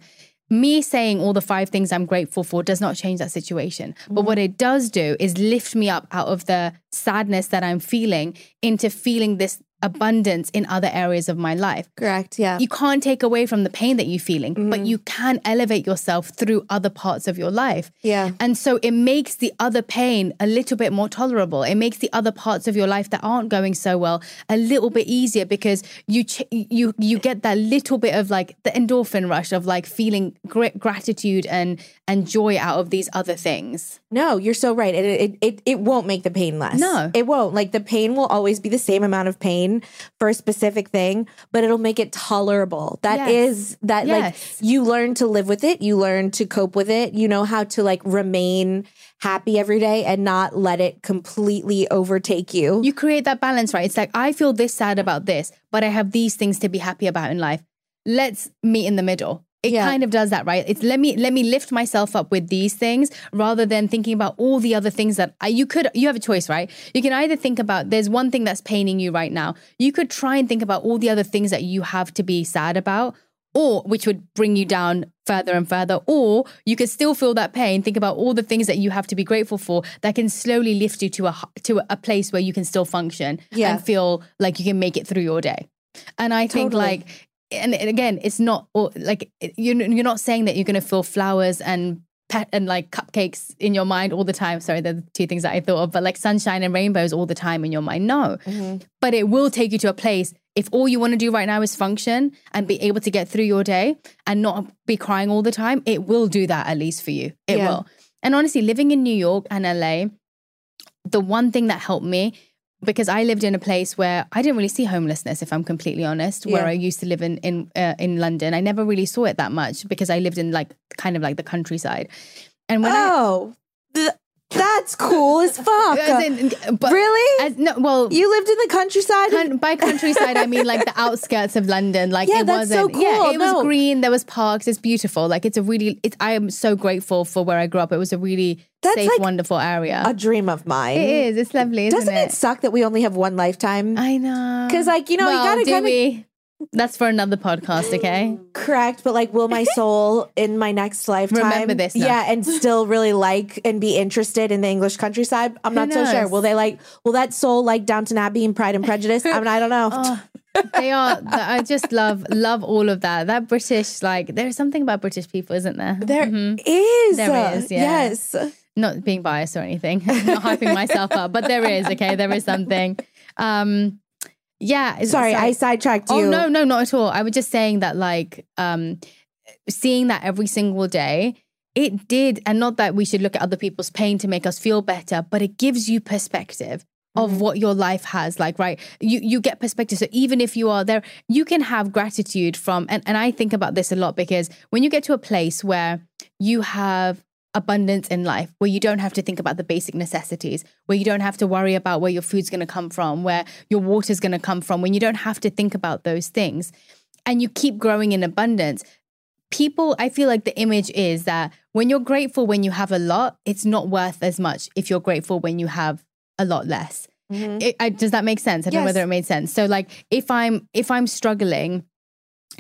me saying all the five things I'm grateful for does not change that situation. But what it does do is lift me up out of the sadness that I'm feeling into feeling this abundance in other areas of my life. Correct. Yeah. You can't take away from the pain that you're feeling, but mm-hmm. you can elevate yourself through other parts of your life. Yeah. And so it makes the other pain a little bit more tolerable. It makes the other parts of your life that aren't going so well a little bit easier because you ch- you you get that little bit of like the endorphin rush of like feeling great gratitude and and joy out of these other things. No, you're so right. It, it it it won't make the pain less. No. it won't. Like the pain will always be the same amount of pain for a specific thing, but it'll make it tolerable. That Yes. is that Yes. like you learn to live with it. You learn to cope with it. You know how to like remain happy every day and not let it completely overtake you. You create that balance, right? It's like I feel this sad about this, but I have these things to be happy about in life. Let's meet in the middle. It Yeah. kind of does that, right? It's let me let me lift myself up with these things rather than thinking about all the other things that I, you could you have a choice, right? You can either think about there's one thing that's paining you right now. You could try and think about all the other things that you have to be sad about or which would bring you down further and further or you could still feel that pain think about all the things that you have to be grateful for that can slowly lift you to a to a place where you can still function Yeah. and feel like you can make it through your day and i think Totally. like and again it's not like you're, you're not saying that you're going to feel flowers and pet and like cupcakes in your mind all the time sorry the two things that i thought of but like sunshine and rainbows all the time in your mind no mm-hmm. but it will take you to a place if all you want to do right now is function and be able to get through your day and not be crying all the time, it will do that at least for you. It Yeah. will. And honestly, living in New York and LA, the one thing that helped me because I lived in a place where I didn't really see homelessness, if I'm completely honest. Where Yeah. I used to live in in uh, in London, I never really saw it that much because I lived in like kind of like the countryside. And when I oh, th- that's cool as fuck. as in- but- really? as, no, well, you lived in the countryside? Coun- by countryside, I mean like the outskirts of London. Like Yeah, it that's so wasn't. Yeah, cool. it was green. There was parks. It's beautiful. Like it's a really. It's. I am so grateful for where I grew up. It was a really That's safe, like wonderful area. a dream of mine. it is. It's lovely, isn't Doesn't it? suck that we only have one lifetime? I know. Because like, you know, you gotta kinda- we? That's for another podcast, okay? Correct, but like, will my soul in my next lifetime Remember this now. Yeah, and still really like and be interested in the English countryside? I'm Who not so sure. Will they like? Will that soul like Downton Abbey and Pride and Prejudice? I mean, I don't know. Oh, they are. I just love love all of that. That British, like, there's something about British people, isn't there? There is. Mm-hmm. There is, yeah. Yes. not being biased or anything, not hyping myself up, but there is, okay, there is something. Um, yeah. Sorry, I sidetracked you. Oh no, no, not at all. I was just saying that, like, um, seeing that every single day, it did, and not that we should look at other people's pain to make us feel better, but it gives you perspective of what your life has like right you you get perspective so even if you are there you can have gratitude from and, and i think about this a lot because when you get to a place where you have abundance in life where you don't have to think about the basic necessities where you don't have to worry about where your food's going to come from where your water's going to come from when you don't have to think about those things and you keep growing in abundance people i feel like the image is that when you're grateful when you have a lot it's not worth as much if you're grateful when you have a lot less. Mhm. it, I, does that make sense? I don't know whether it made sense. So like if i'm if i'm struggling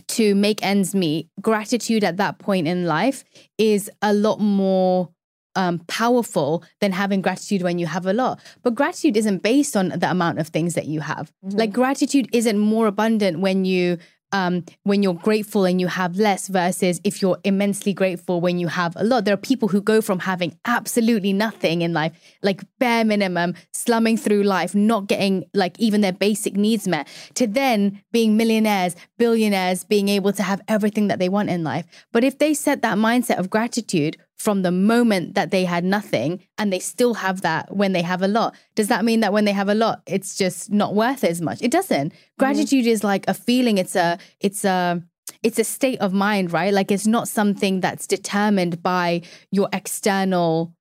to make ends meet gratitude at that point in life is a lot more um, powerful than having gratitude when you have a lot. But gratitude isn't based on the amount of things that you have. Mm-hmm. Like gratitude isn't more abundant when you um, when you're grateful and you have less versus if you're immensely grateful when you have a lot. There are people who go from having absolutely nothing in life, like bare minimum, slumming through life, not getting like even their basic needs met, to then being millionaires, billionaires, being able to have everything that they want in life. But if they set that mindset of gratitude, from the moment that they had nothing and they still have that when they have a lot. Does that mean that when they have a lot it's just not worth as much? It doesn't. Gratitude mm-hmm. is like a feeling, it's a it's a it's a state of mind, right? Like it's not something that's determined by your external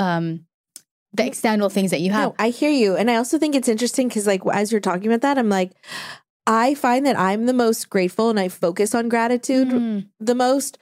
um the external things that you have. No, I hear you. And I also think it's interesting cuz like as you're talking about that I'm like I find that I'm the most grateful and I focus on gratitude mm. the most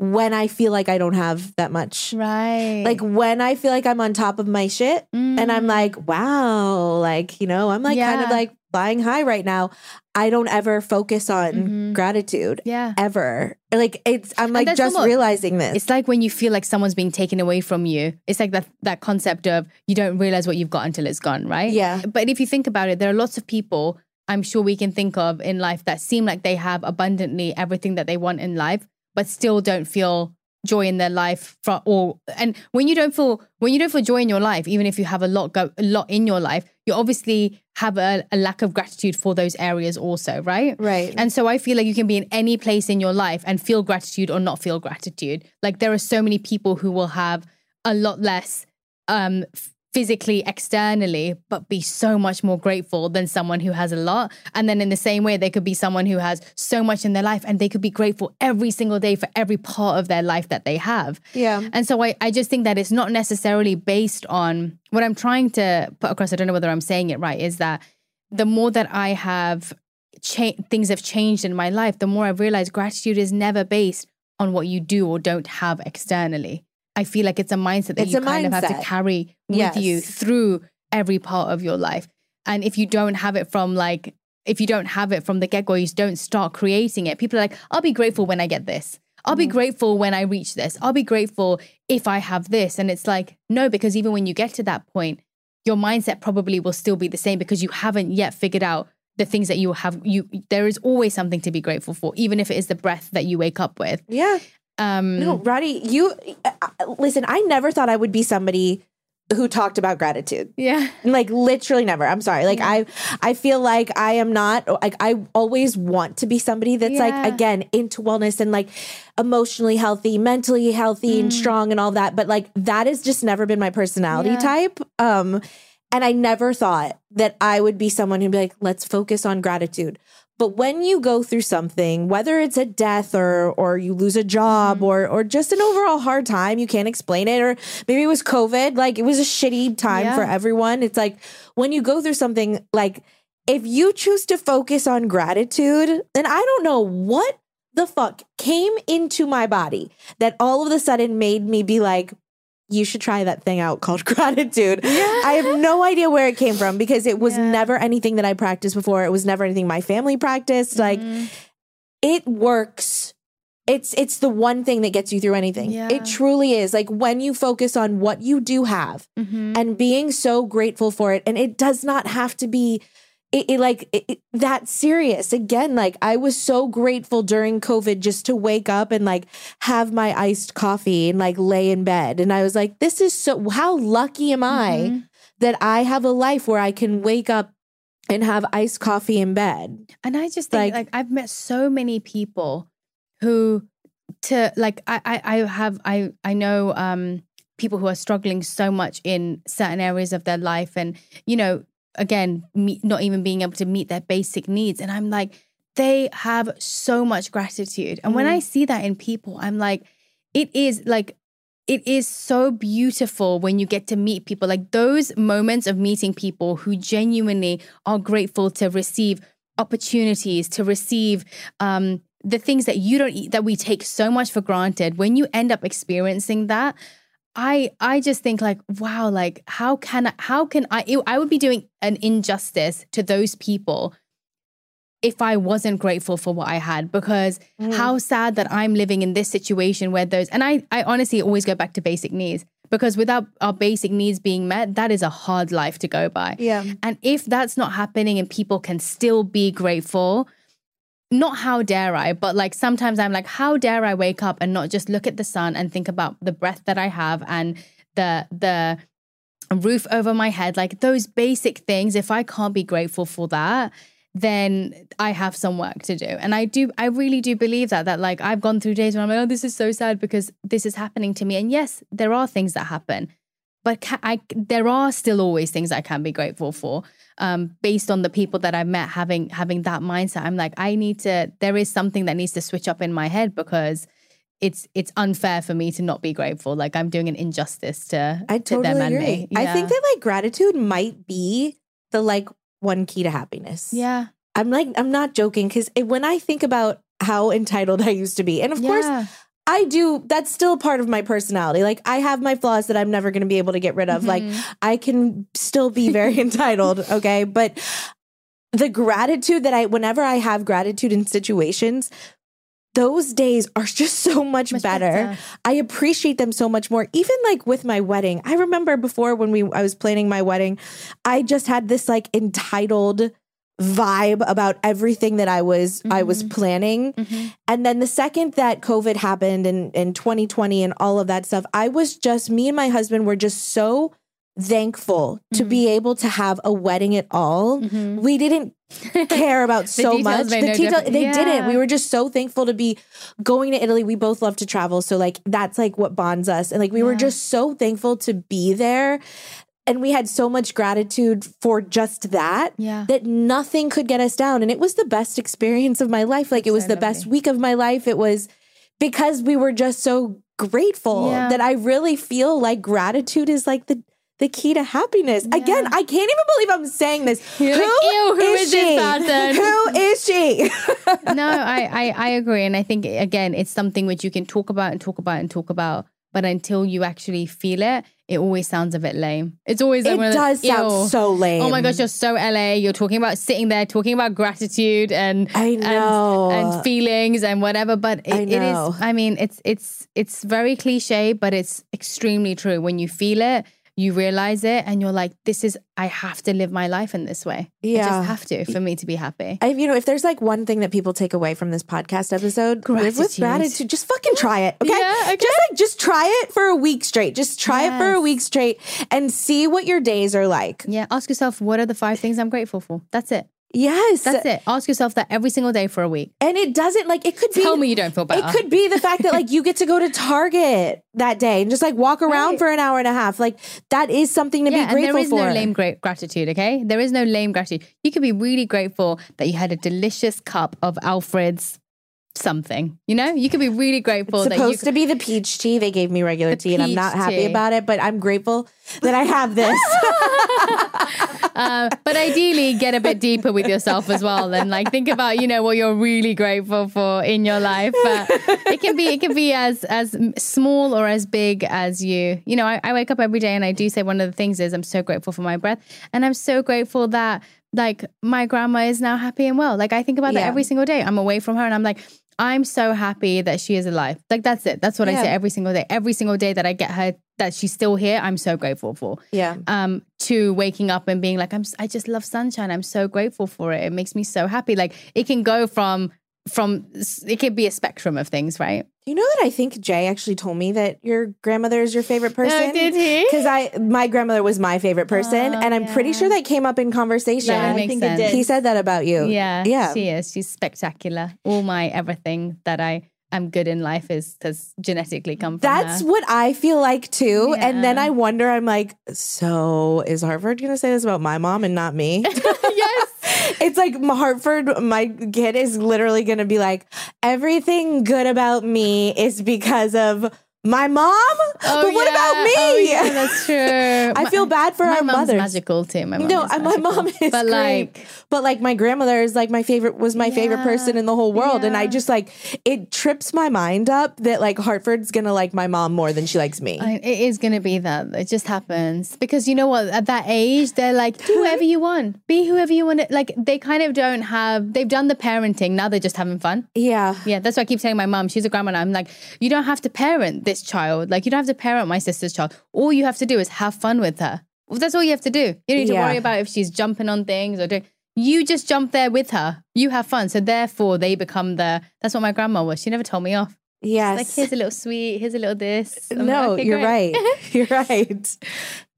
when I feel like I don't have that much. Right. Like when I feel like I'm on top of my shit mm. and I'm like, mm. wow, like, you know, I'm like yeah. kind of like flying high right now. I don't ever focus on mm-hmm. gratitude. Yeah. Ever. Like it's I'm like just almost, realizing this. It's like when you feel like someone's being taken away from you. It's like that that concept of you don't realize what you've got until it's gone, right? Yeah. But if you think about it, there are lots of people I'm sure we can think of in life that seem like they have abundantly everything that they want in life but still don't feel joy in their life for, or and when you don't feel when you don't feel joy in your life even if you have a lot go a lot in your life you obviously have a, a, lack of gratitude for those areas also right? Right. And so i feel like you can be in any place in your life and feel gratitude or not feel gratitude. Like there are so many people who will have a lot less um physically externally but be so much more grateful than someone who has a lot. And then in the same way they could be someone who has so much in their life and they could be grateful every single day for every part of their life that they have. Yeah. And so i, I just think that it's not necessarily based on what i'm trying to put across. I don't know whether i'm saying it right is that the more that i have cha- things have changed in my life the more i've realized gratitude is never based on what you do or don't have externally. I feel like it's a mindset that it's you kind mindset. of have to carry with yes. you through every part of your life. And if you don't have it from like, if you don't have it from the get go, you don't start creating it. People are like, I'll be grateful when I get this. I'll be mm. grateful when I reach this. I'll be grateful if I have this. And it's like, no, because even when you get to that point, your mindset probably will still be the same because you haven't yet figured out the things that you have you there is always something to be grateful for even if it is the breath that you wake up with yeah um, no, Radhi, you uh, listen. I never thought I would be somebody who talked about gratitude. Yeah. Like literally never. I'm sorry. Like yeah. I I feel like I am not like I always want to be somebody that's yeah. like again into wellness and like emotionally healthy, mentally healthy mm. and strong and all that, but like that has just never been my personality yeah. type. Um and I never thought that I would be someone who'd be like, let's focus on gratitude. But when you go through something, whether it's a death or or you lose a job mm-hmm. or or just an overall hard time, you can't explain it, or maybe it was COVID, like it was a shitty time yeah. for everyone. It's like when you go through something like if you choose to focus on gratitude, then I don't know what the fuck came into my body that all of a sudden made me be like, you should try that thing out called gratitude. Yeah. I have no idea where it came from because it was yeah. never anything that I practiced before. It was never anything my family practiced. Mm-hmm. Like it works. It's it's the one thing that gets you through anything. Yeah. It truly is. Like when you focus on what you do have mm-hmm. and being so grateful for it and it does not have to be it, it like it, it, that serious. Again like i was so grateful during covid just to wake up and like have my iced coffee and like lay in bed. And i was like this is so how lucky am i mm-hmm. that i have a life where i can wake up and have iced coffee in bed? And i just think like, like i've met so many people who to like i i, I have i i know um people who are struggling so much in certain areas of their life. And you know again, meet, not even being able to meet their basic needs. And I'm like, they have so much gratitude. And mm. when I see that in people, I'm like, it is like, it is so beautiful when you get to meet people. Like those moments of meeting people who genuinely are grateful to receive opportunities, to receive um, the things that you don't, eat that we take so much for granted. When you end up experiencing that, I I just think like wow like how can I, how can I I would be doing an injustice to those people if I wasn't grateful for what I had because mm. how sad that I'm living in this situation where those and I I honestly always go back to basic needs because without our basic needs being met that is a hard life to go by. Yeah. And if that's not happening and people can still be grateful not how dare I, but like sometimes I'm like, how dare I wake up and not just look at the sun and think about the breath that I have and the the roof over my head, like those basic things. If I can't be grateful for that, then I have some work to do. And I do, I really do believe that, that like I've gone through days where I'm like, oh, this is so sad because this is happening to me. And yes, there are things that happen, but I, there are still always things I can be grateful for. Um, based on the people that I've met having having that mindset, I'm like, I need to. There is something that needs to switch up in my head because it's it's unfair for me to not be grateful. Like I'm doing an injustice to, I to totally them and agree. me. I think that like gratitude might be the like one key to happiness. yeah, I'm like, I'm not joking because when I think about how entitled I used to be, and of course, Yeah. I do, that's still part of my personality. Like, I have my flaws that I'm never going to be able to get rid of. Like, Mhm. I can still be very entitled. Okay. But the gratitude that I, whenever I have gratitude in situations, those days are just so much, Much better. better. I appreciate them so much more. Even like with my wedding, I remember before when we I was planning my wedding, I just had this like entitled vibe about everything that I was I was planning. Mhm. And then the second that COVID happened in in 2020 and all of that stuff, I was just me and my husband were just so thankful to be able to have a wedding at all. Mhm. We didn't care about so much. The no detail, they didn't. We were just so thankful to be going to Italy. We both love to travel, so like that's like what bonds us. And like we were just so thankful to be there. And we had so much gratitude for just that Yeah. that nothing could get us down. And it was the best experience of my life. Like it was So the best week of my life. It was because we were just so grateful Yeah. that I really feel like gratitude is like the the key to happiness. Again, I can't even believe I'm saying this. You're like, "Ew, who is this she? person?" Who is she? no, I, I I agree, and I think again, it's something which you can talk about and talk about and talk about, but until you actually feel it, it always sounds a bit lame. It's always like it does those, sound "Ew." so lame. Oh my gosh, you're so LA. You're talking about sitting there, talking about gratitude and I and- know. and, feelings and whatever. But it, it is. I mean, it's it's it's very cliche, but it's extremely true. When you feel it, you realize it, and you're like, "This is. I have to live my life in this way. I Yeah. just have to for me to be happy." I, you know, if there's like one thing that people take away from this podcast episode, live with Gratitude. gratitude. Just fucking try it, okay? Yeah, okay. Just like just try it for a week straight. Just try it for a week straight and see what your days are like. Yeah, ask yourself what are the five things I'm grateful for. That's it. Yes, That's it. Ask yourself that every single day for a week. And it doesn't like it could be. Tell me you don't feel better. It could be the fact that like you get to go to Target that day and just like walk around Right. for an hour and a half. Like that is something to yeah, be grateful there is for. no lame great gratitude. Okay, there is no lame gratitude. You could be really grateful that you had a delicious cup of Alfred's something. You know, you could be really grateful that you supposed to be the peach tea. They gave me regular tea, and I'm not happy tea. about it. But I'm grateful that I have this. uh, but ideally get a bit deeper with yourself as well and like think about you know what you're really grateful for in your life but it can be it can be as as small or as big as you you know I, I wake up every day and i do say one of the things is i'm so grateful for my breath and i'm so grateful that like my grandma is now happy and well like i think about that every single day i'm away from her and i'm like I'm so happy that she is alive. Like that's it. That's what I say every single day. Every single day that I get her that she's still here, I'm so grateful for yeah. um to waking up and being like I'm I just love sunshine. I'm so grateful for it. It makes me so happy. Like it can go from from it could be a spectrum of things, right? You know that I think Jay actually told me that your grandmother is your favorite oh, person. Oh, did he? Because I, my grandmother was my favorite person, Oh, and I'm pretty sure that came up in conversation. That I makes think it sense. did. He said that about you. Yeah, yeah. she is. She's spectacular. All my everything that I am good in life is has genetically come from That's her. what I feel like too. And then I wonder, I'm like, so is Hartford going to say this about my mom and not me? yes. It's like Hartford, my kid is literally going to be like, everything good about me is because of my mom. Oh, but what yeah. about me? Oh, yeah, that's true. I feel bad for my our mom's mothers. magical too. My mom no, my mom is but great. like but like my grandmother is like my favorite was my favorite person in the whole world, and I just like it trips my mind up that like Hartford's gonna like my mom more than she likes me. I- It is going to be that. It just happens because you know what? At that age, they're like, do whatever you want, be whoever you want. Like they kind of don't have. They've done the parenting. Now they're just having fun. yeah, Yeah, that's why I keep saying my mom. She's a grandma. I'm like, you don't have to parent this child. Like you don't have to parent my sister's child. All you have to do is have fun with her. Well, That's all you have to do. You don't need to Yeah. worry about if she's jumping on things or doing. You just jump there with her. You have fun. So therefore, they become the. That's what my grandma was. She never told me off. Yes. Like here's a little sweet. Here's a little this. I'm like, no, "Okay, you're great." right. You're right.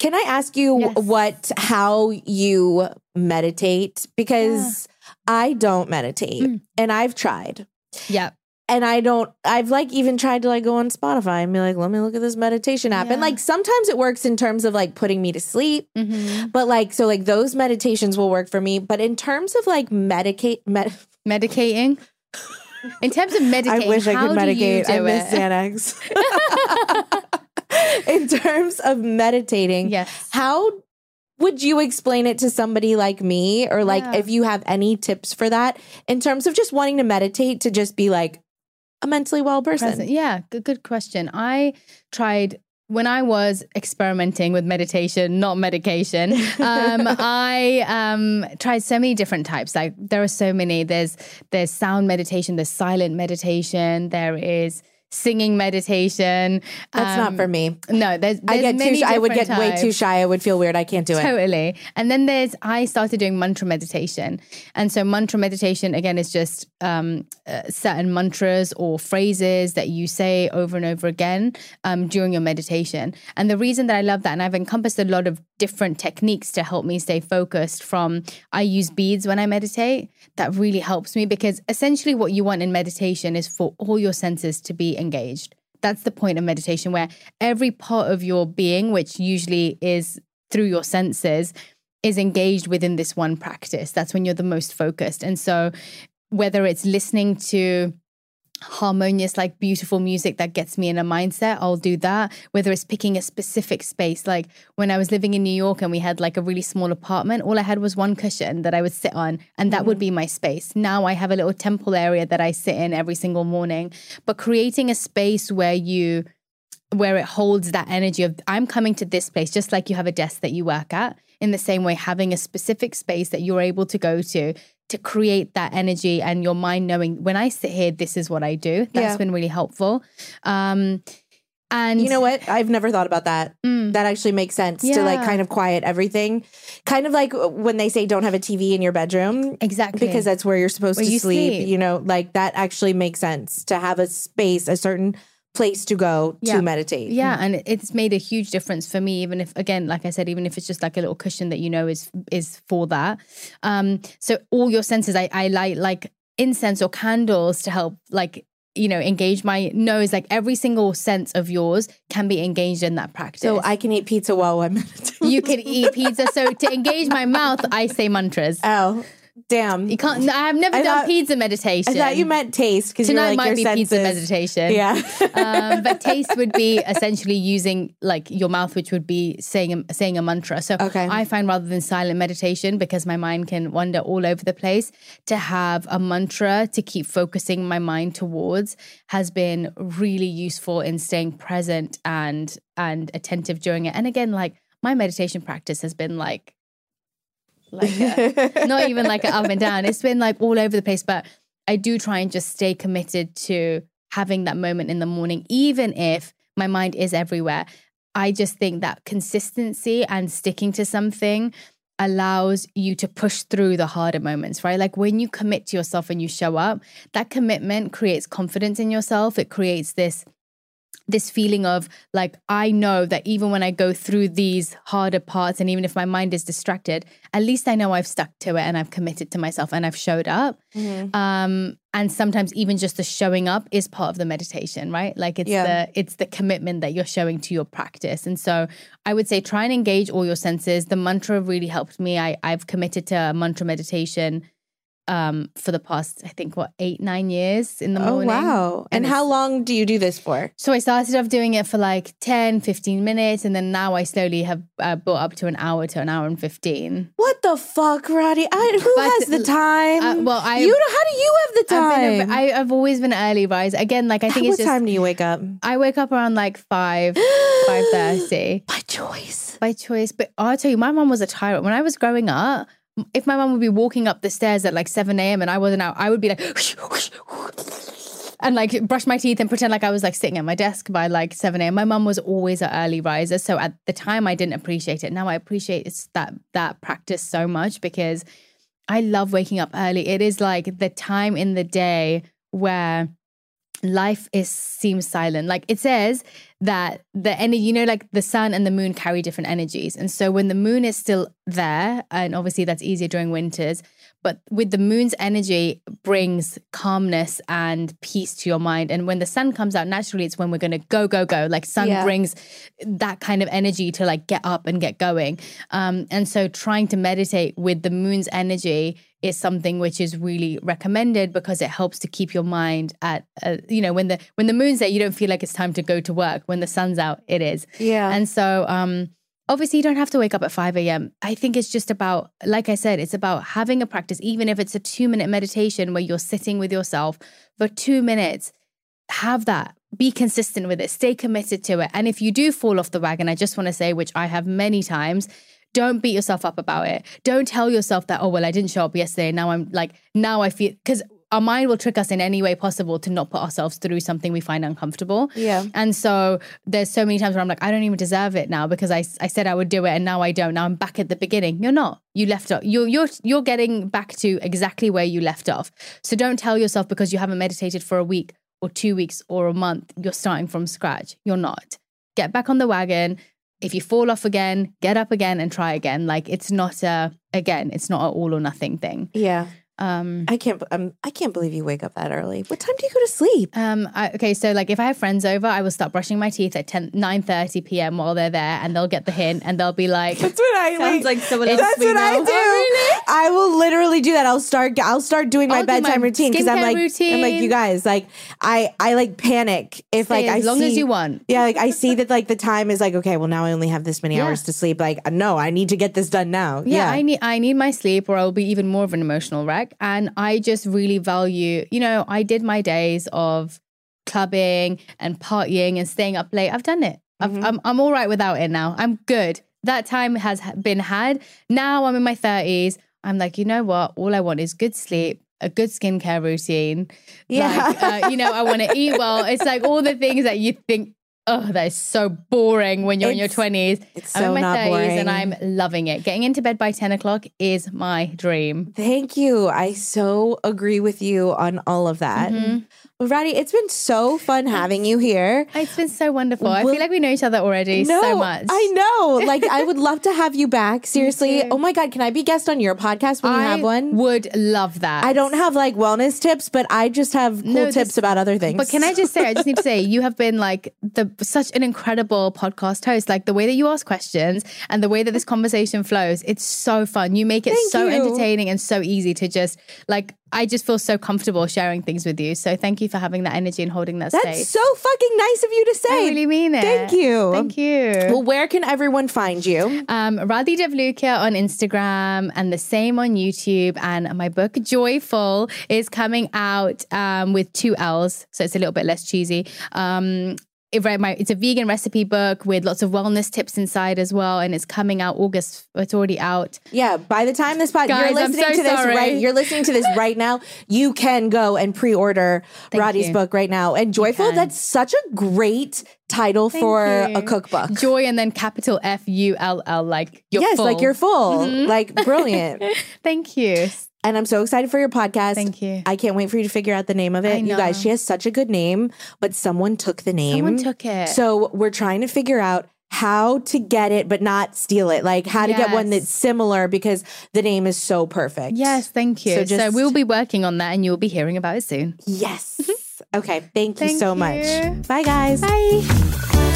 Can I ask you Yes. what how you meditate because I don't meditate Mm. and I've tried. yeah. And I don't I've like even tried to like go on Spotify and be like, let me look at this meditation app. And like sometimes it works in terms of like putting me to sleep. hmm But like so like those meditations will work for me. But in terms of like medicate med- Medicating. In terms of meditating, I wish I could medicate. I miss? Xanax. in terms of meditating, Yes. how would you explain it to somebody like me or like Yeah. if you have any tips for that in terms of just wanting to meditate to just be like a mentally well person? Present. Yeah, good, good question. I tried when I was experimenting with meditation, not medication. Um, I um, tried so many different types. Like there are so many. There's there's sound meditation. There's silent meditation. There is singing meditation. That's not Um, for me. No, there's, I there's get too. I would get different way too shy. I would feel weird. I can't do it. Totally. And then there's, I started doing mantra meditation. And so, mantra meditation, again, is just um, uh, certain mantras or phrases that you say over and over again um, during your meditation. And the reason that I love that, and I've encompassed a lot of different techniques to help me stay focused from, I use beads when I meditate. That really helps me because essentially what you want in meditation is for all your senses to be engaged. That's the point of meditation, where every part of your being, which usually is through your senses is engaged within this one practice. That's when you're the most focused. And so, whether it's listening to harmonious, like beautiful music that gets me in a mindset, I'll do that. Whether it's picking a specific space, like when I was living in New York and we had like a really small apartment, all I had was one cushion that I would sit on, and that would mm-hmm. be my space. Now I have a little temple area that I sit in every single morning. But creating a space where you where it holds that energy of I'm coming to this place, just like you have a desk that you work at. In the same way, having a specific space that you're able to go to to create that energy and your mind knowing when I sit here, this is what I do. That's Yeah. been really helpful. Um, and You know what? I've never thought about that. Mm. That actually makes sense to like kind of quiet everything. Kind of like when they say don't have a TV in your bedroom exactly because that's where you're supposed Where to you sleep, sleep. You know, like that actually makes sense to have a space, a certain place to go Yeah. to meditate. Yeah, and it's made a huge difference for me. Even if, again, like I said, even if it's just like a little cushion that you know is is for that. Um, so all your senses, I, I like like incense or candles to help, like you know, engage my nose. Like every single sense of yours can be engaged in that practice. So I can eat pizza while I'm meditating. you can eat pizza. So to engage my mouth, I say mantras. oh, damn. You can't. no, I've never I done thought- pizza meditation. I thought you meant taste because Tonight like might be senses. pizza meditation. Yeah. um, but taste would be essentially using like your mouth, which would be saying a, saying a mantra. So Okay. I find rather than silent meditation, because my mind can wander all over the place, to have a mantra to keep focusing my mind towards has been really useful in staying present and and attentive during it. And again, like my meditation practice has been like like a, not even like an up and down. It's been like all over the place, but I do try and just stay committed to having that moment in the morning, even if my mind is everywhere. I just think that consistency and sticking to something allows you to push through the harder moments, right? Like when you commit to yourself and you show up, that commitment creates confidence in yourself. It creates this this feeling of like I know that even when I go through these harder parts and even if my mind is distracted, at least I know I've stuck to it and I've committed to myself and I've showed up. Mhm. Um and sometimes even just the showing up is part of the meditation, right? Like it's Yeah. the it's the commitment that you're showing to your practice. And so I would say try and engage all your senses. The mantra really helped me. I I've committed to a mantra meditation um for the past I think what 8 9 years in the morning. Oh morning. wow! And, And how long do you do this for? so I started off doing it for like 10, 15 minutes. And then now I slowly have uh, brought up to an hour to an hour and 15. What the fuck, Radhi? I, who But, has the time? uh, well, I- you know, how do you have the I've, time? a, I, I've always been early rise. Again, like I think what it's just, time do you wake up? I wake up around like 5, 5.30 By choice. by choice. But I'll tell you, my mom was a tyrant. When I was growing up, if my mom would be walking up the stairs at like 7 a.m. and I wasn't out, I would be like, and like brush my teeth and pretend like I was like sitting at my desk by like 7 a.m. My mom was always an early riser. So at the time I didn't appreciate it. Now I appreciate that that practice so much because I love waking up early. It is like the time in the day where life is seems silent. Like it says that the energy, you know, like the sun and the moon carry different energies. And so when the moon is still there, and obviously that's easier during winters, but with the moon's energy brings calmness and peace to your mind. And when the sun comes out, naturally it's when we're gonna go, go, go. Like sun Yeah. brings that kind of energy to like get up and get going. Um, and so trying to meditate with the moon's energy is something which is really recommended because it helps to keep your mind at uh, you know when the when the moon's there you don't feel like it's time to go to work when the sun's out it is Yeah. and so um obviously you don't have to wake up at 5 a.m i think it's just about like i said it's about having a practice even if it's a two minute meditation where you're sitting with yourself for two minutes. Have that. Be consistent with it. Stay committed to it. And if you do fall off the wagon i just want to say which i have many times don't beat yourself up about it. Don't tell yourself that oh well i didn't show up yesterday. Now i'm like now i feel because our mind will trick us in any way possible to not put ourselves through something we find uncomfortable. Yeah. and so there's so many times where i'm like i don't even deserve it now because i, I said i would do it and now i don't. Now i'm back at the beginning. You're not. You left off. You're you're you're getting back to exactly where you left off. So don't tell yourself because you haven't meditated for a week or two weeks or a month you're starting from scratch. You're not. Get back on the wagon. If you fall off again get up again and try again. Like it's not a again it's not an all or nothing thing. Yeah. Um I can't. Um, I can't believe you wake up that early. What time do you go to sleep? um, I, okay, so like if I have friends over, I will start brushing my teeth at 10, 9.30 p.m. while they're there and they'll get the hint and they'll be like, That's what I Sounds like someone else That's we what I know. do. I will literally do that. I'll start. I'll start doing my I'll do my bedtime routine because I'm skincare like, I'm like you guys. Like I, I like panic if Stay like I as long see, as you want. Yeah, like I see that like the time is like okay. Well, now I only have this many Yeah. hours to sleep. Like no, I need to get this done now. yeah, Yeah, I need I need my sleep or I'll be even more of an emotional wreck. And I just really value, you know, I did my days of clubbing and partying and staying up late. I've done it. I've, I'm I'm all right without it now. I'm good. That time has been had. Now I'm in my 30s. I'm like, you know what? All I want is good sleep, a good skincare routine. Yeah. Like, uh, you know, I want to eat well. It's like all the things that you think, oh, that is so boring when you're in your 20s. it's I'm so in my not 30s and. I'm loving it. Getting into bed by 10 o'clock is my dream. Thank you. I so agree with you on all of that. Mm-hmm. Well, Radhi, it's been so fun having you here. It's been so wonderful. I feel like we know each other already so much. I know. Like, I would love to have you back. Seriously. Oh my God. Can I be guest on your podcast when you have one? would love that. I don't have like wellness tips, but I just have cool No, tips this- about other things. But can I just say, I just need to say, you have been like the such an incredible podcast host. Like the way that you ask questions and the way that this conversation flows, it's so fun. You make it Thank so you. entertaining and so easy to just like. I just feel so comfortable sharing things with you. So thank you for having that energy and holding that space. That's space. so fucking nice of you to say. I really mean it. Thank you. Thank you. Well, where can everyone find you? Um, Radhi Devlukia on Instagram and the same on YouTube. And my book, JoyFull, is coming out um, with two L's. So it's a little bit less cheesy. Um, it, right, my, it's a vegan recipe book with lots of wellness tips inside as well. And it's coming out August. It's already out. Yeah, by the time this podcast, you're listening so to this sorry. right. You're listening to this right now. You can go and pre-order Radhi's you. book right now. And JoyFull, that's such a great title for you. a cookbook. Joy and then capital F U L L, like you're yes, full. like you're full, mm-hmm. like brilliant. Thank you. And I'm so excited for your podcast. Thank you. I can't wait for you to figure out the name of it. You guys, she has such a good name, but someone took the name. Someone took it. So we're trying to figure out how to get it, but not steal it. Like how to get one that's similar because the name is so perfect. Yes, thank you. So So, we'll be working on that and you'll be hearing about it soon. Yes. okay. Thank you Thank so you. much. Bye, guys. Bye.